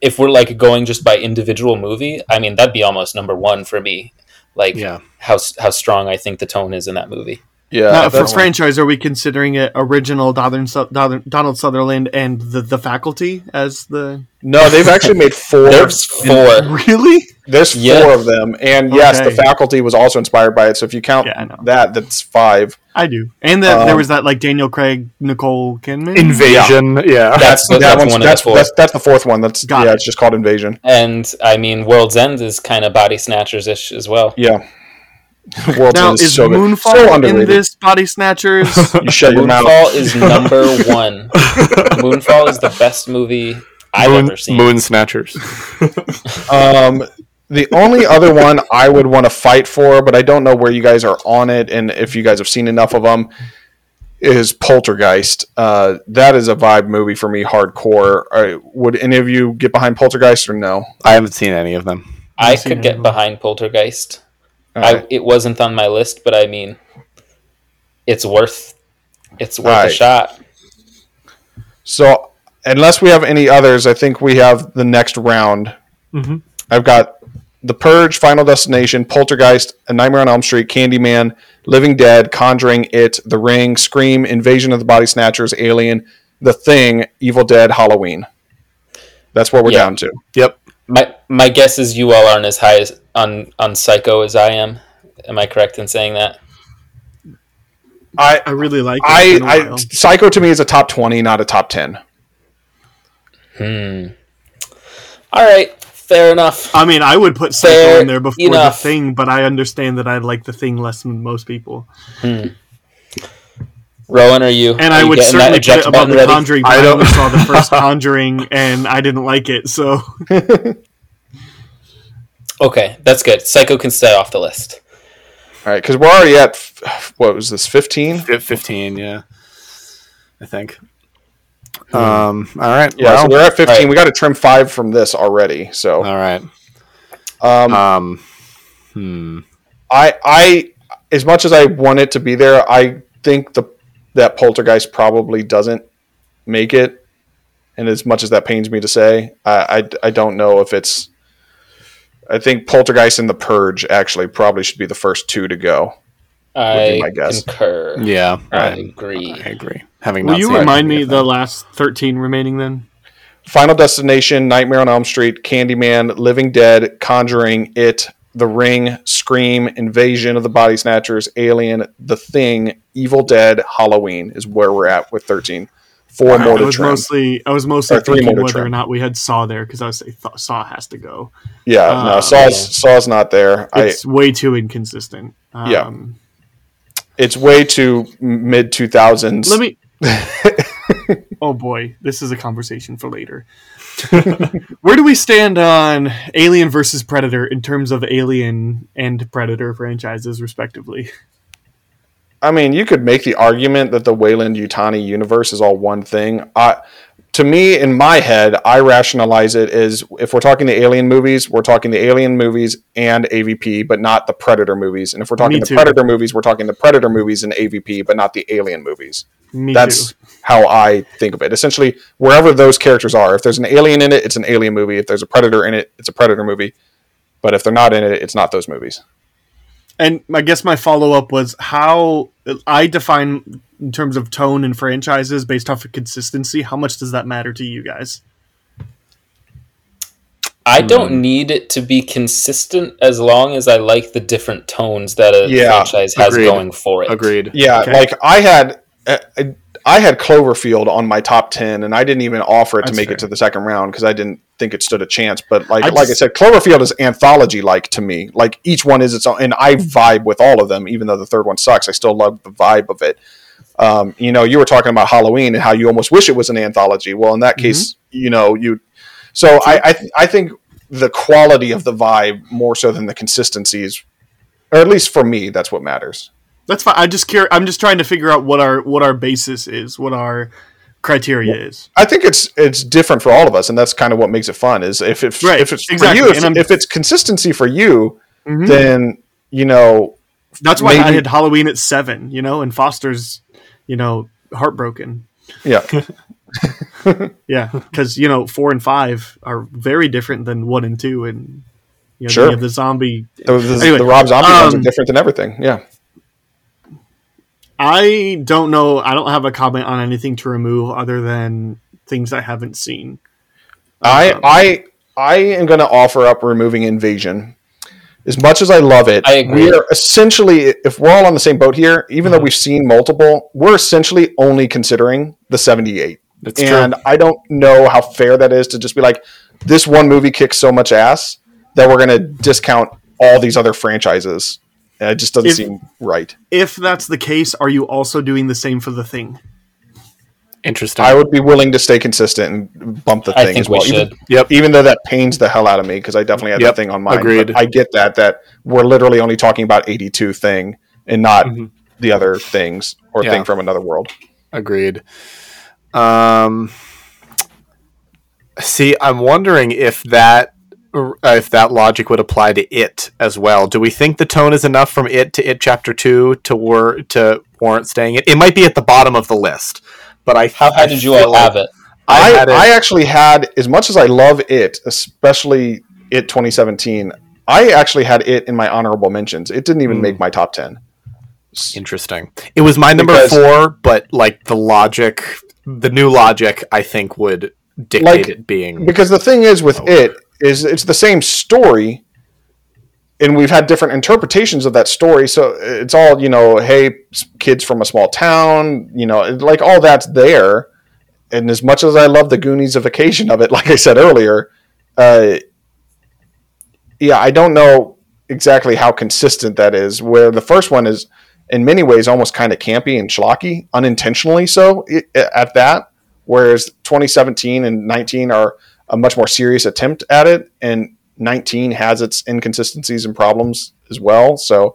if we're like going just by individual movie, I mean, that'd be almost number one for me. Like, Yeah. how, how strong I think the tone is in that movie. Yeah, Now, for franchise, are we considering it original Donald, Su- Donald Donald Sutherland and the, the faculty as the no, they've actually made four. There's four. really? There's Yeah. four of them, and yes, the faculty was also inspired by it. So if you count Yeah, that, that's five. I do. And then Um, there was that like Daniel Craig, Nicole Kidman. Invasion. Yeah. That's, that that's one's one that's, the that's that's the fourth one. That's Got yeah, it. it's just called Invasion. and I mean, World's End is kind of body snatchers ish as well. Yeah, World's now End is so. Moonfall so in this Body Snatchers? You shut your mouth. Moonfall is number one. Moonfall is the best movie I've Moon, ever seen. Moon Snatchers. Um, the only other one I would want to fight for, but I don't know where you guys are on it, and if you guys have seen enough of them, is Poltergeist. Uh, that is a vibe movie for me, hardcore. Uh, would any of you get behind Poltergeist or no? I haven't seen any of them. I I've could it. get behind Poltergeist. All I, right. it wasn't on my list, but I mean, it's worth it's worth a shot. So, unless we have any others, I think we have the next round. Mhm. I've got The Purge, Final Destination, Poltergeist, A Nightmare on Elm Street, Candyman, Living Dead, Conjuring, It, The Ring, Scream, Invasion of the Body Snatchers, Alien, The Thing, Evil Dead, Halloween. That's what we're Yeah. down to. Yep. My my guess is you all aren't as high as on on Psycho as I am. Am I correct in saying that? I, I really like. It. I, It's been a I, while. Psycho to me is a top twenty, not a top ten. Hmm. All right, fair enough. I mean, I would put Psycho Fair in there before enough. the Thing, but I understand that I like the Thing less than most people, Hmm. Rowan, are you? and are I you would certainly put eject it above the ready? Conjuring. I I, don't- only saw the first Conjuring, and I didn't like it. So Okay, that's good. Psycho can stay off the list. All right, because we're already at f- what was this fifteen? 15, yeah. I think. Um, all right. Yeah, so we're at fifteen. Right. We got to trim five from this already. So, all right. um, Um, hmm. I, I, as much as I want it to be there, I think the that Poltergeist probably doesn't make it. And as much as that pains me to say, I, I, I don't know if it's. I think Poltergeist and The Purge actually probably should be the first two to go. I my guess. concur. Yeah, I I, agree. I agree. Having will not you seen remind me the last thirteen remaining? Then Final Destination, Nightmare on Elm Street, Candyman, Living Dead, Conjuring, It, The Ring, Scream, Invasion of the Body Snatchers, Alien, The Thing, Evil Dead, Halloween is where we're at with 13. Four more I to was trim. mostly I was mostly Or three thinking more to whether or not we had Saw there because I was say th- Saw has to go. yeah, Uh, no, Saw's Saw's not there. I, It's way too inconsistent. Um, Yeah. it's way too mid two thousands. Let me. oh boy, this is a conversation for later. Where do we stand on Alien versus Predator in terms of Alien and Predator franchises, respectively? I mean, you could make the argument that the Weyland-Yutani universe is all one thing. I, to me, in my head, I rationalize it as if we're talking the Alien movies, we're talking the Alien movies and AVP, but not the Predator movies. And if we're talking the. Predator movies, we're talking the Predator movies and AVP, but not the Alien movies. Me That's too. how I think of it. Essentially, wherever those characters are, if there's an alien in it, it's an alien movie. If there's a predator in it, it's a predator movie. But if they're not in it, it's not those movies. And I guess my follow up was how I define in terms of tone and franchises based off of consistency. How much does that matter to you guys? I don't need it to be consistent as long as I like the different tones that a Yeah, franchise has agreed. going for it. Agreed. Yeah, Okay. like I had, uh, I had Cloverfield on my top ten, and I didn't even offer it That's to make fair. it to the second round because I didn't think it stood a chance. But like, I like I said, Cloverfield is anthology like to me. Like each one is its own, and I vibe with all of them, even though the third one sucks. I still love the vibe of it. Um, you know, you were talking about Halloween and how you almost wish it was an anthology. Well, in that case, you know, you. So I, I, th- I think the quality of the vibe more so than the consistencies, or at least for me, that's what matters. That's fine. I just care. I'm just trying to figure out what our what our basis is, what our criteria is. I think it's it's different for all of us, and that's kind of what makes it fun. Is if it's Right, if it's exactly, for you, and if, if it's consistency for you, Mhm. then you know, That's why I had Halloween at seven, you know, and Foster's, you know, heartbroken. yeah, Yeah, because you know four and five are very different than one and two, and you know Sure. the zombie. the, the, Anyway, the Rob Zombie ones are um, different than everything. Yeah, I don't know. I don't have a comment on anything to remove other than things I haven't seen. I Um, I I am going to offer up removing Invasion. As much as I love it, I agree. we are essentially, if we're all on the same boat here, even though we've seen multiple, we're essentially only considering the 78. That's and true. I don't know how fair that is to just be like, this one movie kicks so much ass that we're going to discount all these other franchises. And it just doesn't If- seem right. If that's the case, are you also doing the same for the thing? Interesting. I would be willing to stay consistent and bump the I thing think as well. we Even. Yep. even though that pains the hell out of me because I definitely had Yep, that thing on mine. agreed. But I get that that we're literally only talking about 82 thing and not Mhm. the other things or Yeah. thing from another world. Agreed. Um, see, I'm wondering if that if that logic would apply to it as well. Do we think the tone is enough from it to it chapter two to wor- to warrant staying it? It might be at the bottom of the list, but I How high I did you all have it? I, I, had it, I actually had as much as I love it, especially it 2017. I actually had it in my honorable mentions. It didn't even Hmm. make my top 10. interesting. It was my number Because- four, but like the logic, the new logic, I think would dictate Like, it being. Because the thing is with Oh. it is it's the same story and we've had different interpretations of that story. So it's all you know hey kids from a small town you know like all that's there. And as much as i love the goonies of occasion of it like i said earlier uh, yeah i don't know exactly how consistent that is. Where the first one is in many ways almost kind of campy and schlocky unintentionally so at that. Whereas 2017 and 19 are a much more serious attempt at it and 19 has its inconsistencies and problems as well so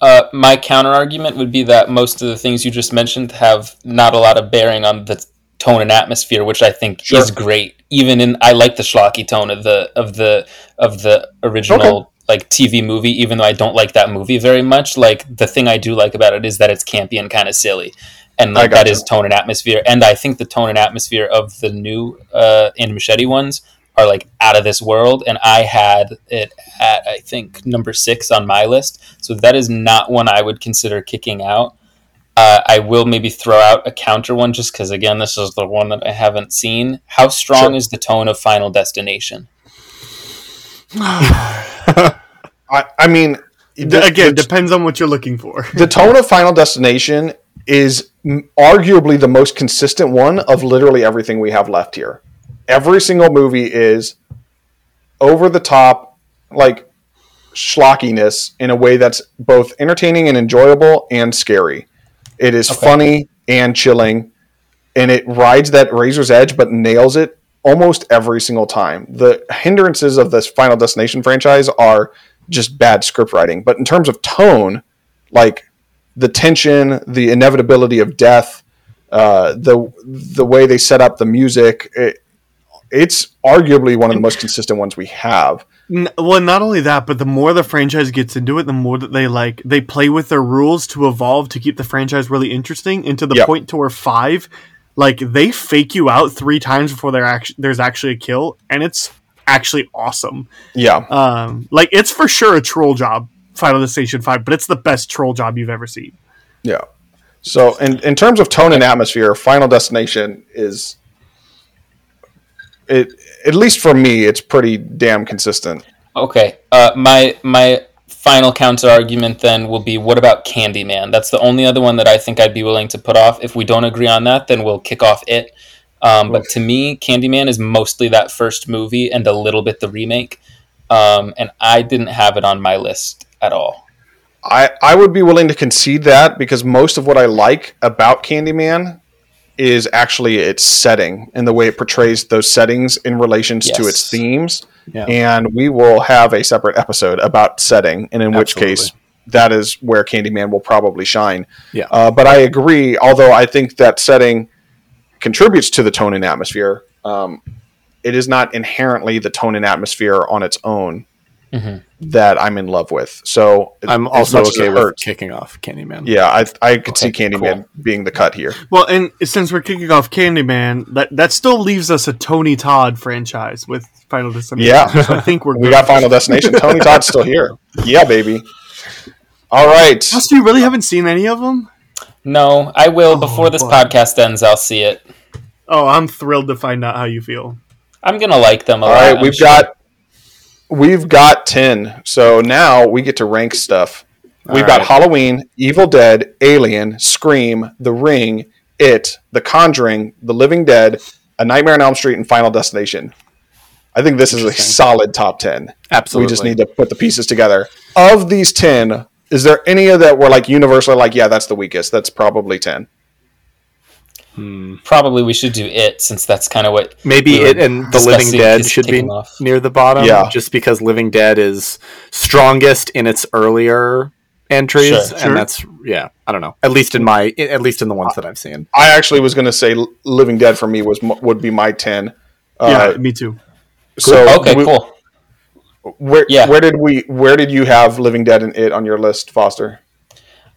Uh, my counter argument would be that most of the things you just mentioned have not a lot of bearing on the tone and atmosphere, which I think Sure. is great. Even in, I like the schlocky tone of the of the of the original like TV movie, even though I don't like that movie very much. Like the thing I do like about it is that it's campy and kind of silly, and I like that gotcha. is tone and atmosphere. And I think the tone and atmosphere of the new uh, Andy Muschietti ones are like out of this world. And I had it at I think number six on my list, so that is not one I would consider kicking out. Uh, I will maybe throw out a counter one just because again this is the one that I haven't seen. How strong Sure. is the tone of Final Destination? i, I mean D- Again, the, depends on what you're looking for. the tone of final destination is arguably the most consistent one of literally everything we have left here. Every single movie is over the top, like schlockiness in a way that's both entertaining and enjoyable and scary. It is Okay. funny and chilling, and it rides that razor's edge, but nails it almost every single time. The hindrances of this Final Destination franchise are just bad script writing, but in terms of tone, like the tension, the inevitability of death, uh, the the way they set up the music, it, it's arguably one of the most consistent ones we have. Well, not only that, but the more the franchise gets into it, the more that they like they play with their rules to evolve to keep the franchise really interesting. And to the Yep. point to where five, like they fake you out three times before there act- there's actually a kill, and it's actually awesome. Yeah, Um, like it's for sure a troll job, Final Destination Five, but it's the best troll job you've ever seen. yeah. So, in in terms of tone and atmosphere, Final Destination is it at least for me, it's pretty damn consistent. Okay. Uh, my my final counter argument then will be what about Candyman? That's the only other one that I think I'd be willing to put off. If we don't agree on that, then we'll kick off it. Um, but to me, Candyman is mostly that first movie and a little bit the remake. Um, and I didn't have it on my list at all. I, I would be willing to concede that because most of what I like about Candyman is actually its setting and the way it portrays those settings in relations to its themes. Yeah. And we will have a separate episode about setting, and in which case that is where Candyman will probably shine. Yeah. Uh, but I agree, although I think that setting contributes to the tone and atmosphere, um, it is not inherently the tone and atmosphere on its own Mhm. that I'm in love with. So I'm also much okay it with hurts- kicking off Candyman. yeah, I I could Okay, see Candyman being the cut here. Well, and since we're kicking off Candyman, that that still leaves us a Tony Todd franchise with Final Destination. Yeah. so I think we're We got Final Destination. Tony Todd's still here. Yeah, baby. All right. Plus, you really haven't seen any of them? No, I will Oh, before this boy. podcast ends. I'll see it. Oh, I'm thrilled to find out how you feel. I'm gonna like them a All lot. right, I'm we've sure. got we've got 10. So now we get to rank stuff. We've got. Halloween, Evil Dead, Alien, Scream, The Ring, It, The Conjuring, The Living Dead, A Nightmare on Elm Street, and Final Destination. I think this is a solid top 10. Absolutely. We just need to put the pieces together. Of these 10, is there any of that were like universally like, yeah, that's the weakest? That's probably 10. Hmm. probably we should do it since that's kind of what Maybe we it and The Living Dead should be off. near the bottom. Yeah. Just because Living Dead is strongest in its earlier entries, Sure. and Sure. that's yeah. I don't know. At least in my, at least in the ones that I've seen. I actually was going to say Living Dead for me was would be my 10. yeah, Uh, me too. so okay, we- cool. Where, Yeah. where did we where did you have Living Dead and It on your list, Foster?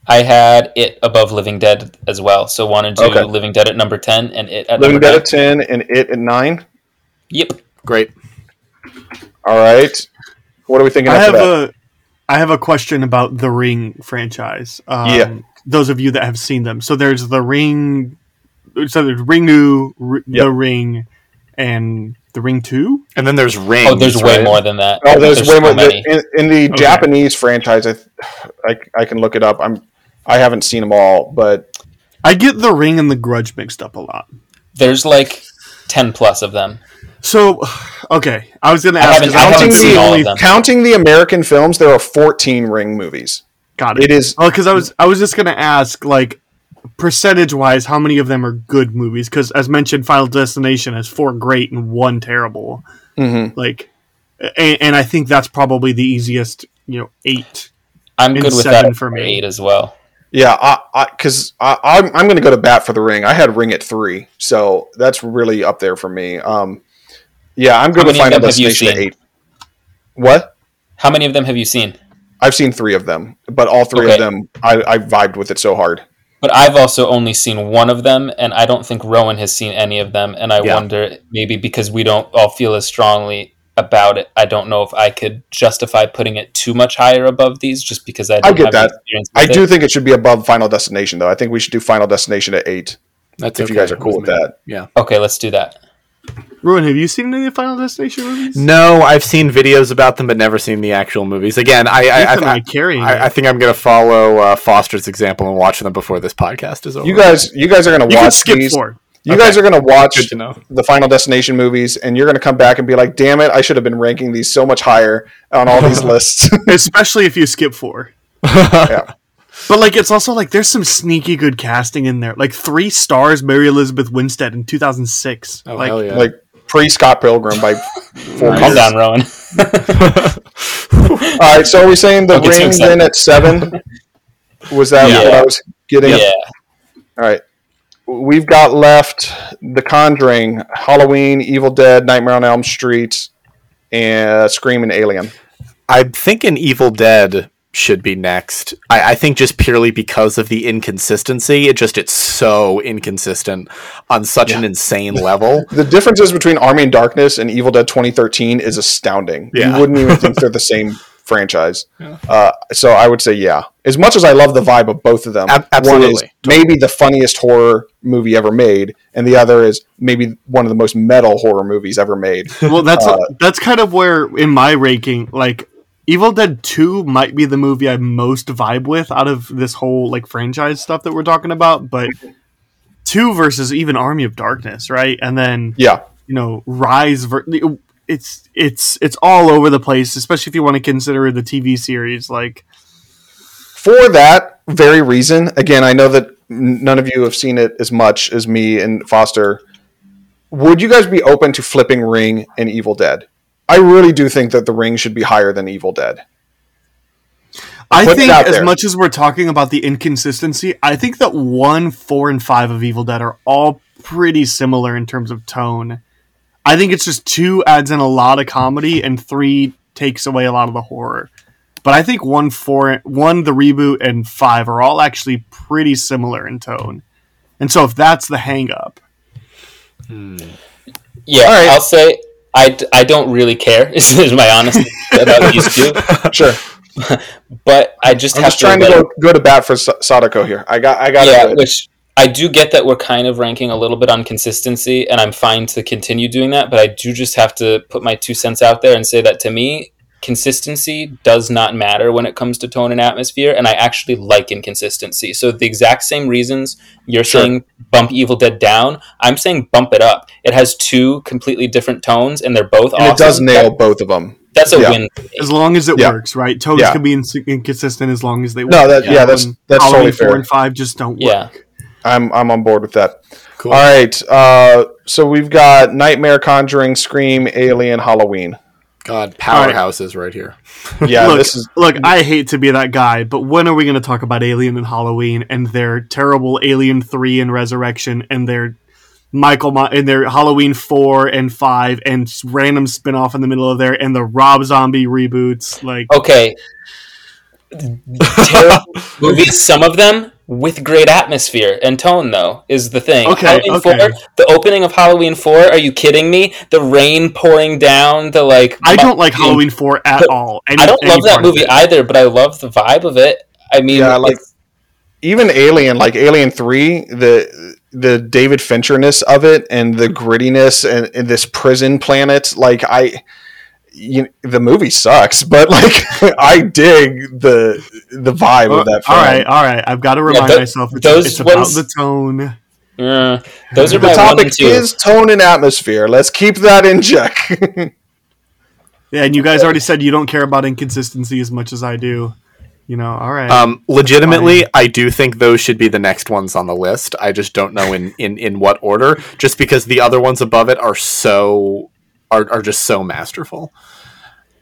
I had it above Living Dead as well. So want to do Okay. Living Dead at number ten and it at Living number Dead nine. at ten and It at nine. Yep. Great. All right. What are we thinking about? I after have that? a I have a question about the Ring franchise. Um, Yeah. Those of you that have seen them. So there's the Ring. So there's Ringu, R- Yep. the Ring, and the Ring Two. And then there's Ring. Oh, there's way right? more than that. oh, there's, way so more. many. In, in the Okay. Japanese franchise, I, I I can look it up. I'm I haven't seen them all, but I get the Ring and the Grudge mixed up a lot. There's like ten plus of them. So, okay, I was gonna I ask. haven't- 'cause I haven't counting seen the all of them. counting the American films, there are 14 Ring movies. Got it. It is Oh, because I was I was just gonna ask like percentage wise, how many of them are good movies? Because as mentioned, Final Destination has four great and one terrible. mhm. Like, and, and I think that's probably the easiest. You know, eight. I'm And good with seven that for me. eight as well. Yeah, I because I, I'm I'm going to go to bat for the ring. I had Ring at three, so that's really up there for me. Um, yeah, I'm good How with many of Final them have you Destination at eight. What? How many of them have you seen? I've seen three of them, but all three Okay. of them, I, I vibed with it so hard. But I've also only seen one of them, and I don't think Rowan has seen any of them. And I Yeah. wonder maybe because we don't all feel as strongly about it, I don't know if I could justify putting it too much higher above these, just because I don't get have that. experience. I do it. think it should be above Final Destination, though. I think we should do Final Destination at eight. That's If you guys are cool with me. that. Yeah. Okay, let's do that. Rowan, have you seen any of the Final Destination movies? No, I've seen videos about them, but never seen the actual movies. Again, I I, Ethan I, I carrying I, I think I'm going to follow uh, Foster's example and watch them before this podcast is over. You guys, you guys are gonna You can watch skip these. four. You Okay. guys are gonna watch good to know. the Final Destination movies, and you're gonna come back and be like, "Damn it! I should have been ranking these so much higher on all these lists." especially if you skip four. yeah. But like, it's also like there's some sneaky good casting in there. Like three stars, Mary Elizabeth Winstead in 2006. Oh like, hell yeah! Like pre Scott Pilgrim by four Calm down, Rowan. All right, so are we saying the Don't get too ring excited. then at seven? Was that Yeah. what I was getting? Yeah. All right. We've got left The Conjuring, Halloween, Evil Dead, Nightmare on Elm Street, and Scream and Alien. I'm thinking Evil Dead should be next. I, I think just purely because of the inconsistency. It just it's so inconsistent on such an insane level. The differences between Army and Darkness and Evil Dead 2013 is astounding. Yeah. You wouldn't even think they're the same franchise. Uh, so I would say, yeah. As much as I love the vibe of both of them, Ab- one is absolutely. maybe the funniest horror movie ever made, and the other is maybe one of the most metal horror movies ever made. well, that's Uh, that's kind of where in my ranking, like Evil Dead Two might be the movie I most vibe with out of this whole like franchise stuff that we're talking about. But two versus even Army of Darkness, right? And then Yeah. you know Rise. Ver- it's it's it's all over the place, especially if you want to consider the TV series. Like, for that very reason, again, I know that none of you have seen it as much as me and Foster. Would you guys be open to flipping Ring and Evil Dead? I really do think that the Ring should be higher than Evil Dead. I Put think as there. much as we're talking about the inconsistency, I think that one, four, and five of Evil Dead are all pretty similar in terms of tone. I think it's just two adds in a lot of comedy and three takes away a lot of the horror. But I think one, four, one, the reboot, and five are all actually pretty similar in tone. And so if that's the hang up, hmm. Yeah, All right. I'll say I, I don't really care. Is, is my honest about these two, Sure. but I just I'm just trying to go, go to bat for Sadako here. I got I got yeah, which I do get that we're kind of ranking a little bit on consistency, and I'm fine to continue doing that. But I do just have to put my two cents out there and say that to me, consistency does not matter when it comes to tone and atmosphere, and I actually like inconsistency. So the exact same reasons you're Sure. saying bump Evil Dead down, I'm saying bump it up. It has two completely different tones, and they're both And awesome. it does nail That- both of them. that's a yeah. win. as long as it Yeah. works, right? Tones Yeah. can be ins- inconsistent as long as they work. No, that Yeah. yeah, that's that's Halloween totally four fair. and five just don't Yeah. work. I'm I'm on board with that. Cool. All right. Uh, so we've got Nightmare, Conjuring, Scream, Alien, Halloween. God, powerhouses right here. Yeah, look, this is look. I hate to be that guy, but when are we going to talk about Alien and Halloween and their terrible Alien Three and Resurrection and their Michael Ma- and their Halloween Four and Five and random spinoff in the middle of there and the Rob Zombie reboots? Like, Okay. Terrible movies, some of them with great atmosphere and tone, though, is the thing. Okay, Halloween okay. 4, the opening of Halloween 4, are you kidding me? The rain pouring down, the like. I don't like fucking- Halloween Four at all. Any- I don't love that movie either, but I love the vibe of it. I mean, Yeah, like- even Alien, like Alien Three, the the David Fincherness of it and the grittiness and, and this prison planet. Like I, you, the movie sucks, but like I dig the the vibe of that. all Film. right, all right. I've got to remind tho- myself it's, those it's about the tone. uh, those are The my one topic two. is tone and atmosphere. Let's keep that in check. Yeah, and you guys already said you don't care about inconsistency as much as I do. You know, all right. Um, legitimately, I do think those should be the next ones on the list. I just don't know in, in, in what order, just because the other ones above it are so are, are just so masterful.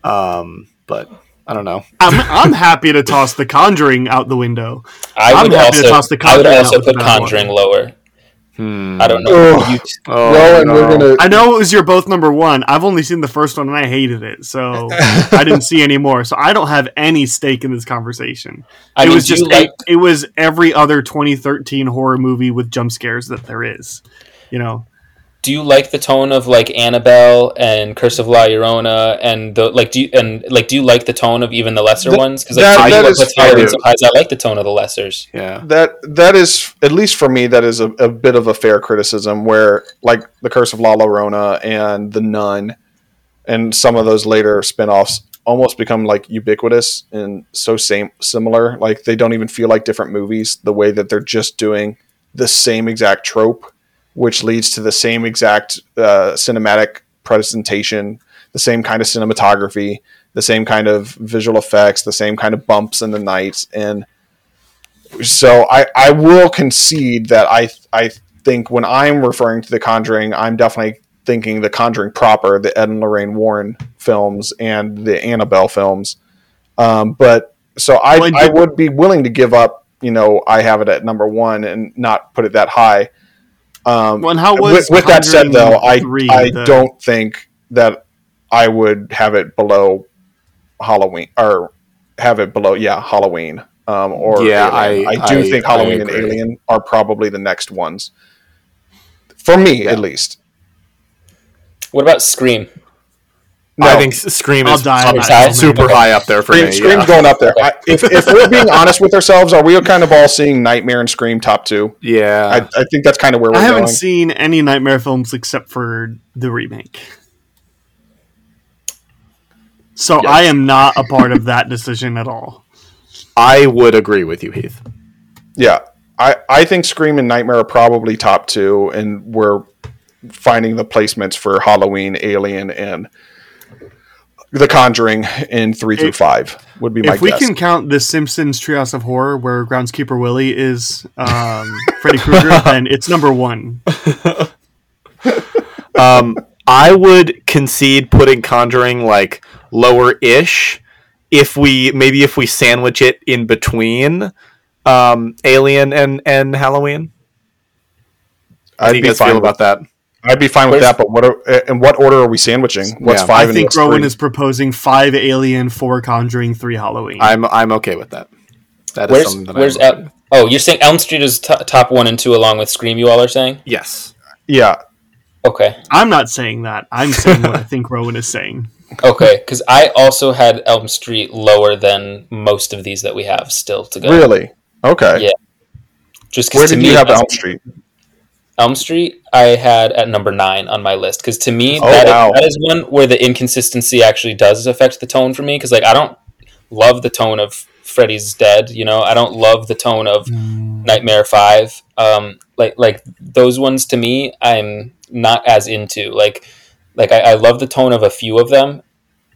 Um, but I don't know. I'm, I'm happy to toss The Conjuring out the window. I I'm would happy to also, toss the I would also out put Conjuring one. lower. Hmm. I don't know. Oh, You- Oh, Rowan, no. we're gonna. I know it was your both number one. I've only seen the first one and I hated it, so I didn't see any more. So I don't have any stake in this conversation. I it mean, was just like it, it was every other 2013 horror movie with jump scares that there is. You know, do you like the tone of like Annabelle and Curse of La Llorona and the like? Do you and like do you like the tone of even the lesser Th- ones? Because like that- to that what is puts fair. Halloween so high is I like the tone of the lessers. Yeah. that that is at least for me that is a, a bit of a fair criticism where like the curse of la llorona and the nun and some of those later spin-offs almost become like ubiquitous and so same similar like they don't even feel like different movies the way that they're just doing the same exact trope which leads to the same exact uh, cinematic presentation the same kind of cinematography the same kind of visual effects the same kind of bumps in the night and so I, I will concede that I I think when I'm referring to The Conjuring, I'm definitely thinking The Conjuring proper, the Ed and Lorraine Warren films and the Annabelle films. Um, but so I, I I would be willing to give up, you know, I have it at number one and not put it that high. Um, Well, and how was with, with that said, though, I I the- don't think that I would have it below Halloween or have it below yeah Halloween. Um, or Yeah, Alien. I- I, do I- think Halloween and. Alien are probably the next ones for me Yeah. at least. What about Scream? No, I think Scream I'll is die on probably super high up there for Scream, me. Scream's yeah. going up there. I, if, if we're being honest with ourselves, are we kind of all seeing Nightmare and Scream top two? Yeah. I, I think that's kind of where we're I haven't going. seen any Nightmare films except for the remake. So I am not a part of that decision at all. I would agree with you, Heath. Yeah, I, I think Scream and Nightmare are probably top two, and we're finding the placements for Halloween, Alien, and The Conjuring in three through five would be my if we guess. can count the Simpsons Treehouse of Horror, where groundskeeper Willie is um, Freddy Krueger, then it's number one. Um, I would concede putting Conjuring like lower ish if we maybe if we sandwich it in between um, Alien and and Halloween. How I'd do you be guys fine feel about that? I'd be fine with that. But what? Are, eh, in what order are we sandwiching? What's Yeah. five? I and think what's Rowan is proposing five Alien, four Conjuring, three Halloween. I'm I'm okay with that. That is Where's something that where's I'm okay El- oh you're saying Elm Street is to top one and two along with Scream. You all are saying Yes. Yeah, okay. I'm not saying that. I'm saying what I think Rowan is saying. Okay, because I also had Elm Street lower than most of these that we have still to go. really. Okay. Yeah. Just 'cause Where to did me, you have Elm Street? Elm Street, I had at number nine on my list because to me Oh, that is- wow. that is one where the inconsistency actually does affect the tone for me because like I don't love the tone of Freddy's Dead, you know, I don't love the tone of Nightmare Five, um, like like those ones to me I'm not as into like like I, I love the tone of a few of them,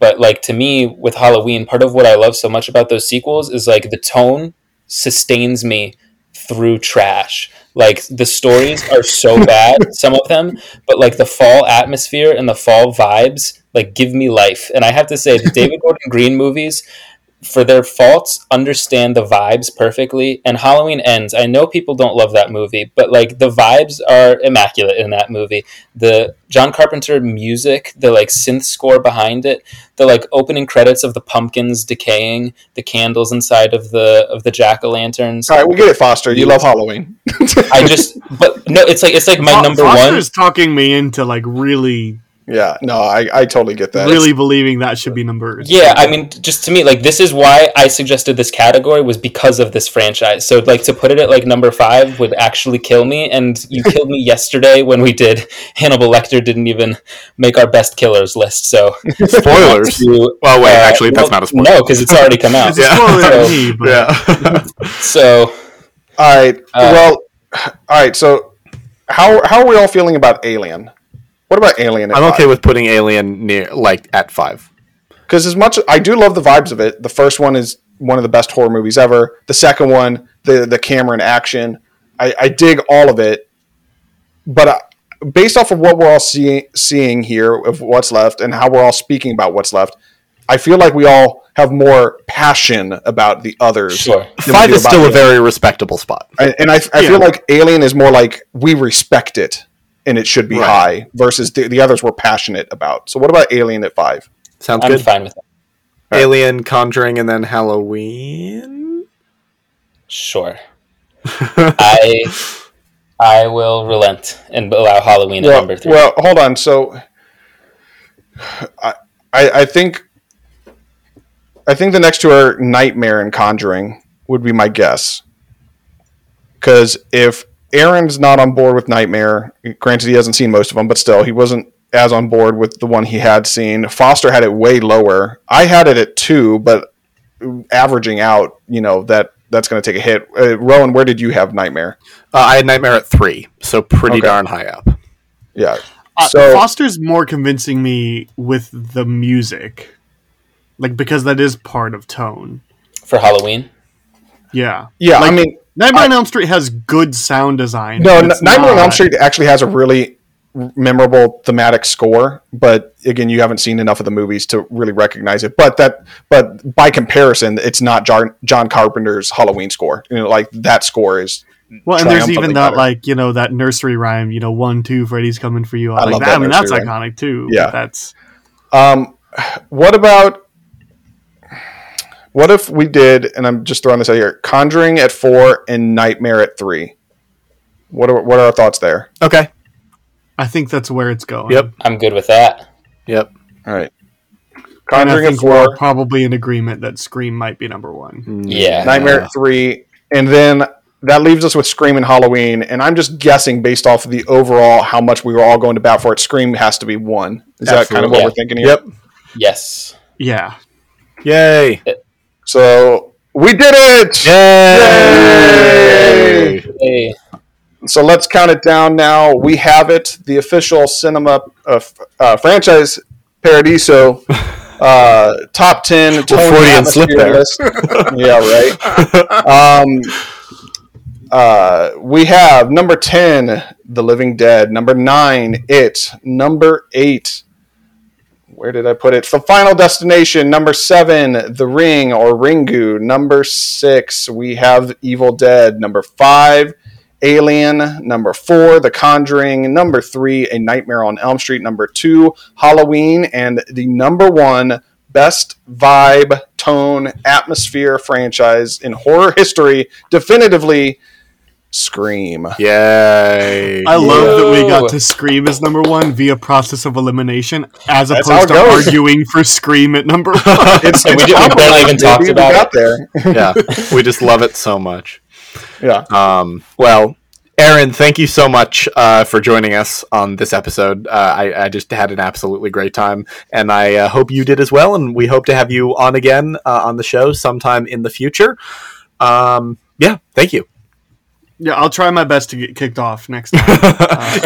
but like to me with Halloween, part of what I love so much about those sequels is like the tone sustains me through trash. Like the stories are so bad, some of them, but like the fall atmosphere and the fall vibes, like give me life. And I have to say, the David Gordon Green movies, for their faults, understand the vibes perfectly. And Halloween ends. I know people don't love that movie, but like the vibes are immaculate in that movie. The John Carpenter music, the like synth score behind it, the like opening credits of the pumpkins decaying, the candles inside of the of the jack o' lanterns. All right, we get it, Foster. You love Halloween. I just, but no, it's like it's like my Fo- number Foster's one. talking me into like really, yeah, no, I, I totally get that. really believing that should be number. Yeah, I mean, just to me, like this is why I suggested this category was because of this franchise. So, like to put it at like number five would actually kill me, and you killed me yesterday when we did Hannibal Lecter didn't even make our best killers list. So, Spoilers. you- Well, wait, uh, actually, that's well, not a spoiler. No, because it's already come out. Yeah. spoiler So- me, yeah. So, All right. Uh, well, all right. So, how how are we all feeling about Alien? What about Alien? I'm okay with putting Alien near like at five. because as much as I do love the vibes of it. The first one is one of the best horror movies ever. The second one, the the camera and action, I, I dig all of it. But uh, based off of what we're all seeing seeing here of what's left and how we're all speaking about what's left, I feel like we all have more passion about the others. sure. Five is about still a very respectable spot. And, and I, I Yeah. feel like Alien is more like we respect it and it should be Right. high versus the, the others we're passionate about. So what about Alien at five? Sounds I'm good. fine with that. Alien, Conjuring, and then Halloween. Sure. I I will relent and allow Halloween at number three. well, hold on. So, I, I, I think, I think the next two are Nightmare and Conjuring would be my guess. Because if Aaron's not on board with Nightmare, granted he hasn't seen most of them, but still he wasn't as on board with the one he had seen. Foster had it way lower. I had it at two, but averaging out, you know that that's going to take a hit. Uh, Rowan, where did you have Nightmare? Uh, I had Nightmare at three, so pretty Okay. darn high up. Yeah. Uh, So- Foster's more convincing me with the music, like because that is part of tone. for Halloween. Yeah, Yeah, Like, I mean, Nightmare on Elm Street has good sound design. No, N- Nightmare on Elm Street actually has a really memorable thematic score, but again, you haven't seen enough of the movies to really recognize it. But that, but by comparison, it's not John, John Carpenter's Halloween score. You know, like that score is. Well, and there's even that better. like you know that nursery rhyme. You know, one, two, Freddy's coming for you. I, I like love that. that I mean, that's nursery iconic too. Yeah. that's Um, what about? What if we did, and I'm just throwing this out here, Conjuring at four and Nightmare at three? What are what are our thoughts there? Okay. I think that's where it's going. Yep. I'm good with that. Yep. All right, And I Conjuring at think we're four, probably in agreement that Scream might be number one. Yeah. Nightmare at three, and then that leaves us with Scream and Halloween. And I'm just guessing based off of the overall how much we were all going to bat for it. Scream has to be one. Is that kind of what Absolutely. we're thinking here? Yep. Yes. Yeah, Yay. So we did it! Yay. Hey. So let's count it down now. We have it. The official cinema uh, uh, franchise Paradiso uh, top ten tone Freudian slip there. list. yeah, right. Um, uh, we have number ten, The Living Dead. Number nine, It. Number eight. Where did I put it? The Final Destination. Number seven, The Ring or Ringu. Number six, we have Evil Dead. Number five, Alien. Number four, The Conjuring. Number three, A Nightmare on Elm Street. Number two, Halloween. And the number one best vibe, tone, atmosphere franchise in horror history, definitively Scream. Yay. I love that we got to Scream as number one via process of elimination, as That's opposed to goes. arguing for Scream at number one. It's, And we did- we barely even talked baby. We about got there. yeah. We just love it so much. Yeah. Um, well, Aaron, thank you so much uh, for joining us on this episode. Uh, I, I just had an absolutely great time, and I uh, hope you did as well. And we hope to have you on again uh, on the show sometime in the future. Um, yeah, thank you. Yeah, I'll try my best to get kicked off next time.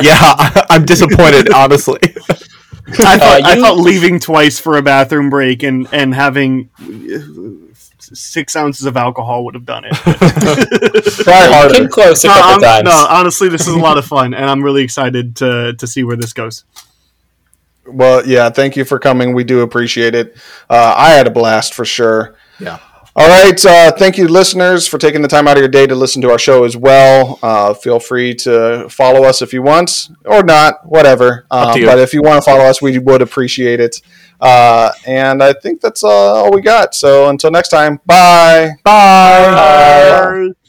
yeah, I, I'm disappointed, honestly. I thought, I you- thought leaving twice for a bathroom break and and having uh, six ounces of alcohol would have done it. Try harder. came close a no, couple I'm- times. no, honestly, this is a lot of fun, and I'm really excited to to see where this goes. Well, yeah, thank you for coming. We do appreciate it. Uh, I had a blast for sure. Yeah. All right. Uh, thank you, listeners, for taking the time out of your day to listen to our show as well. Uh, feel free to follow us if you want or not, whatever. Up to Um, you. but if you want to follow us, we would appreciate it. Uh, and I think that's uh, all we got. So until next time, bye. Bye. Bye. Bye.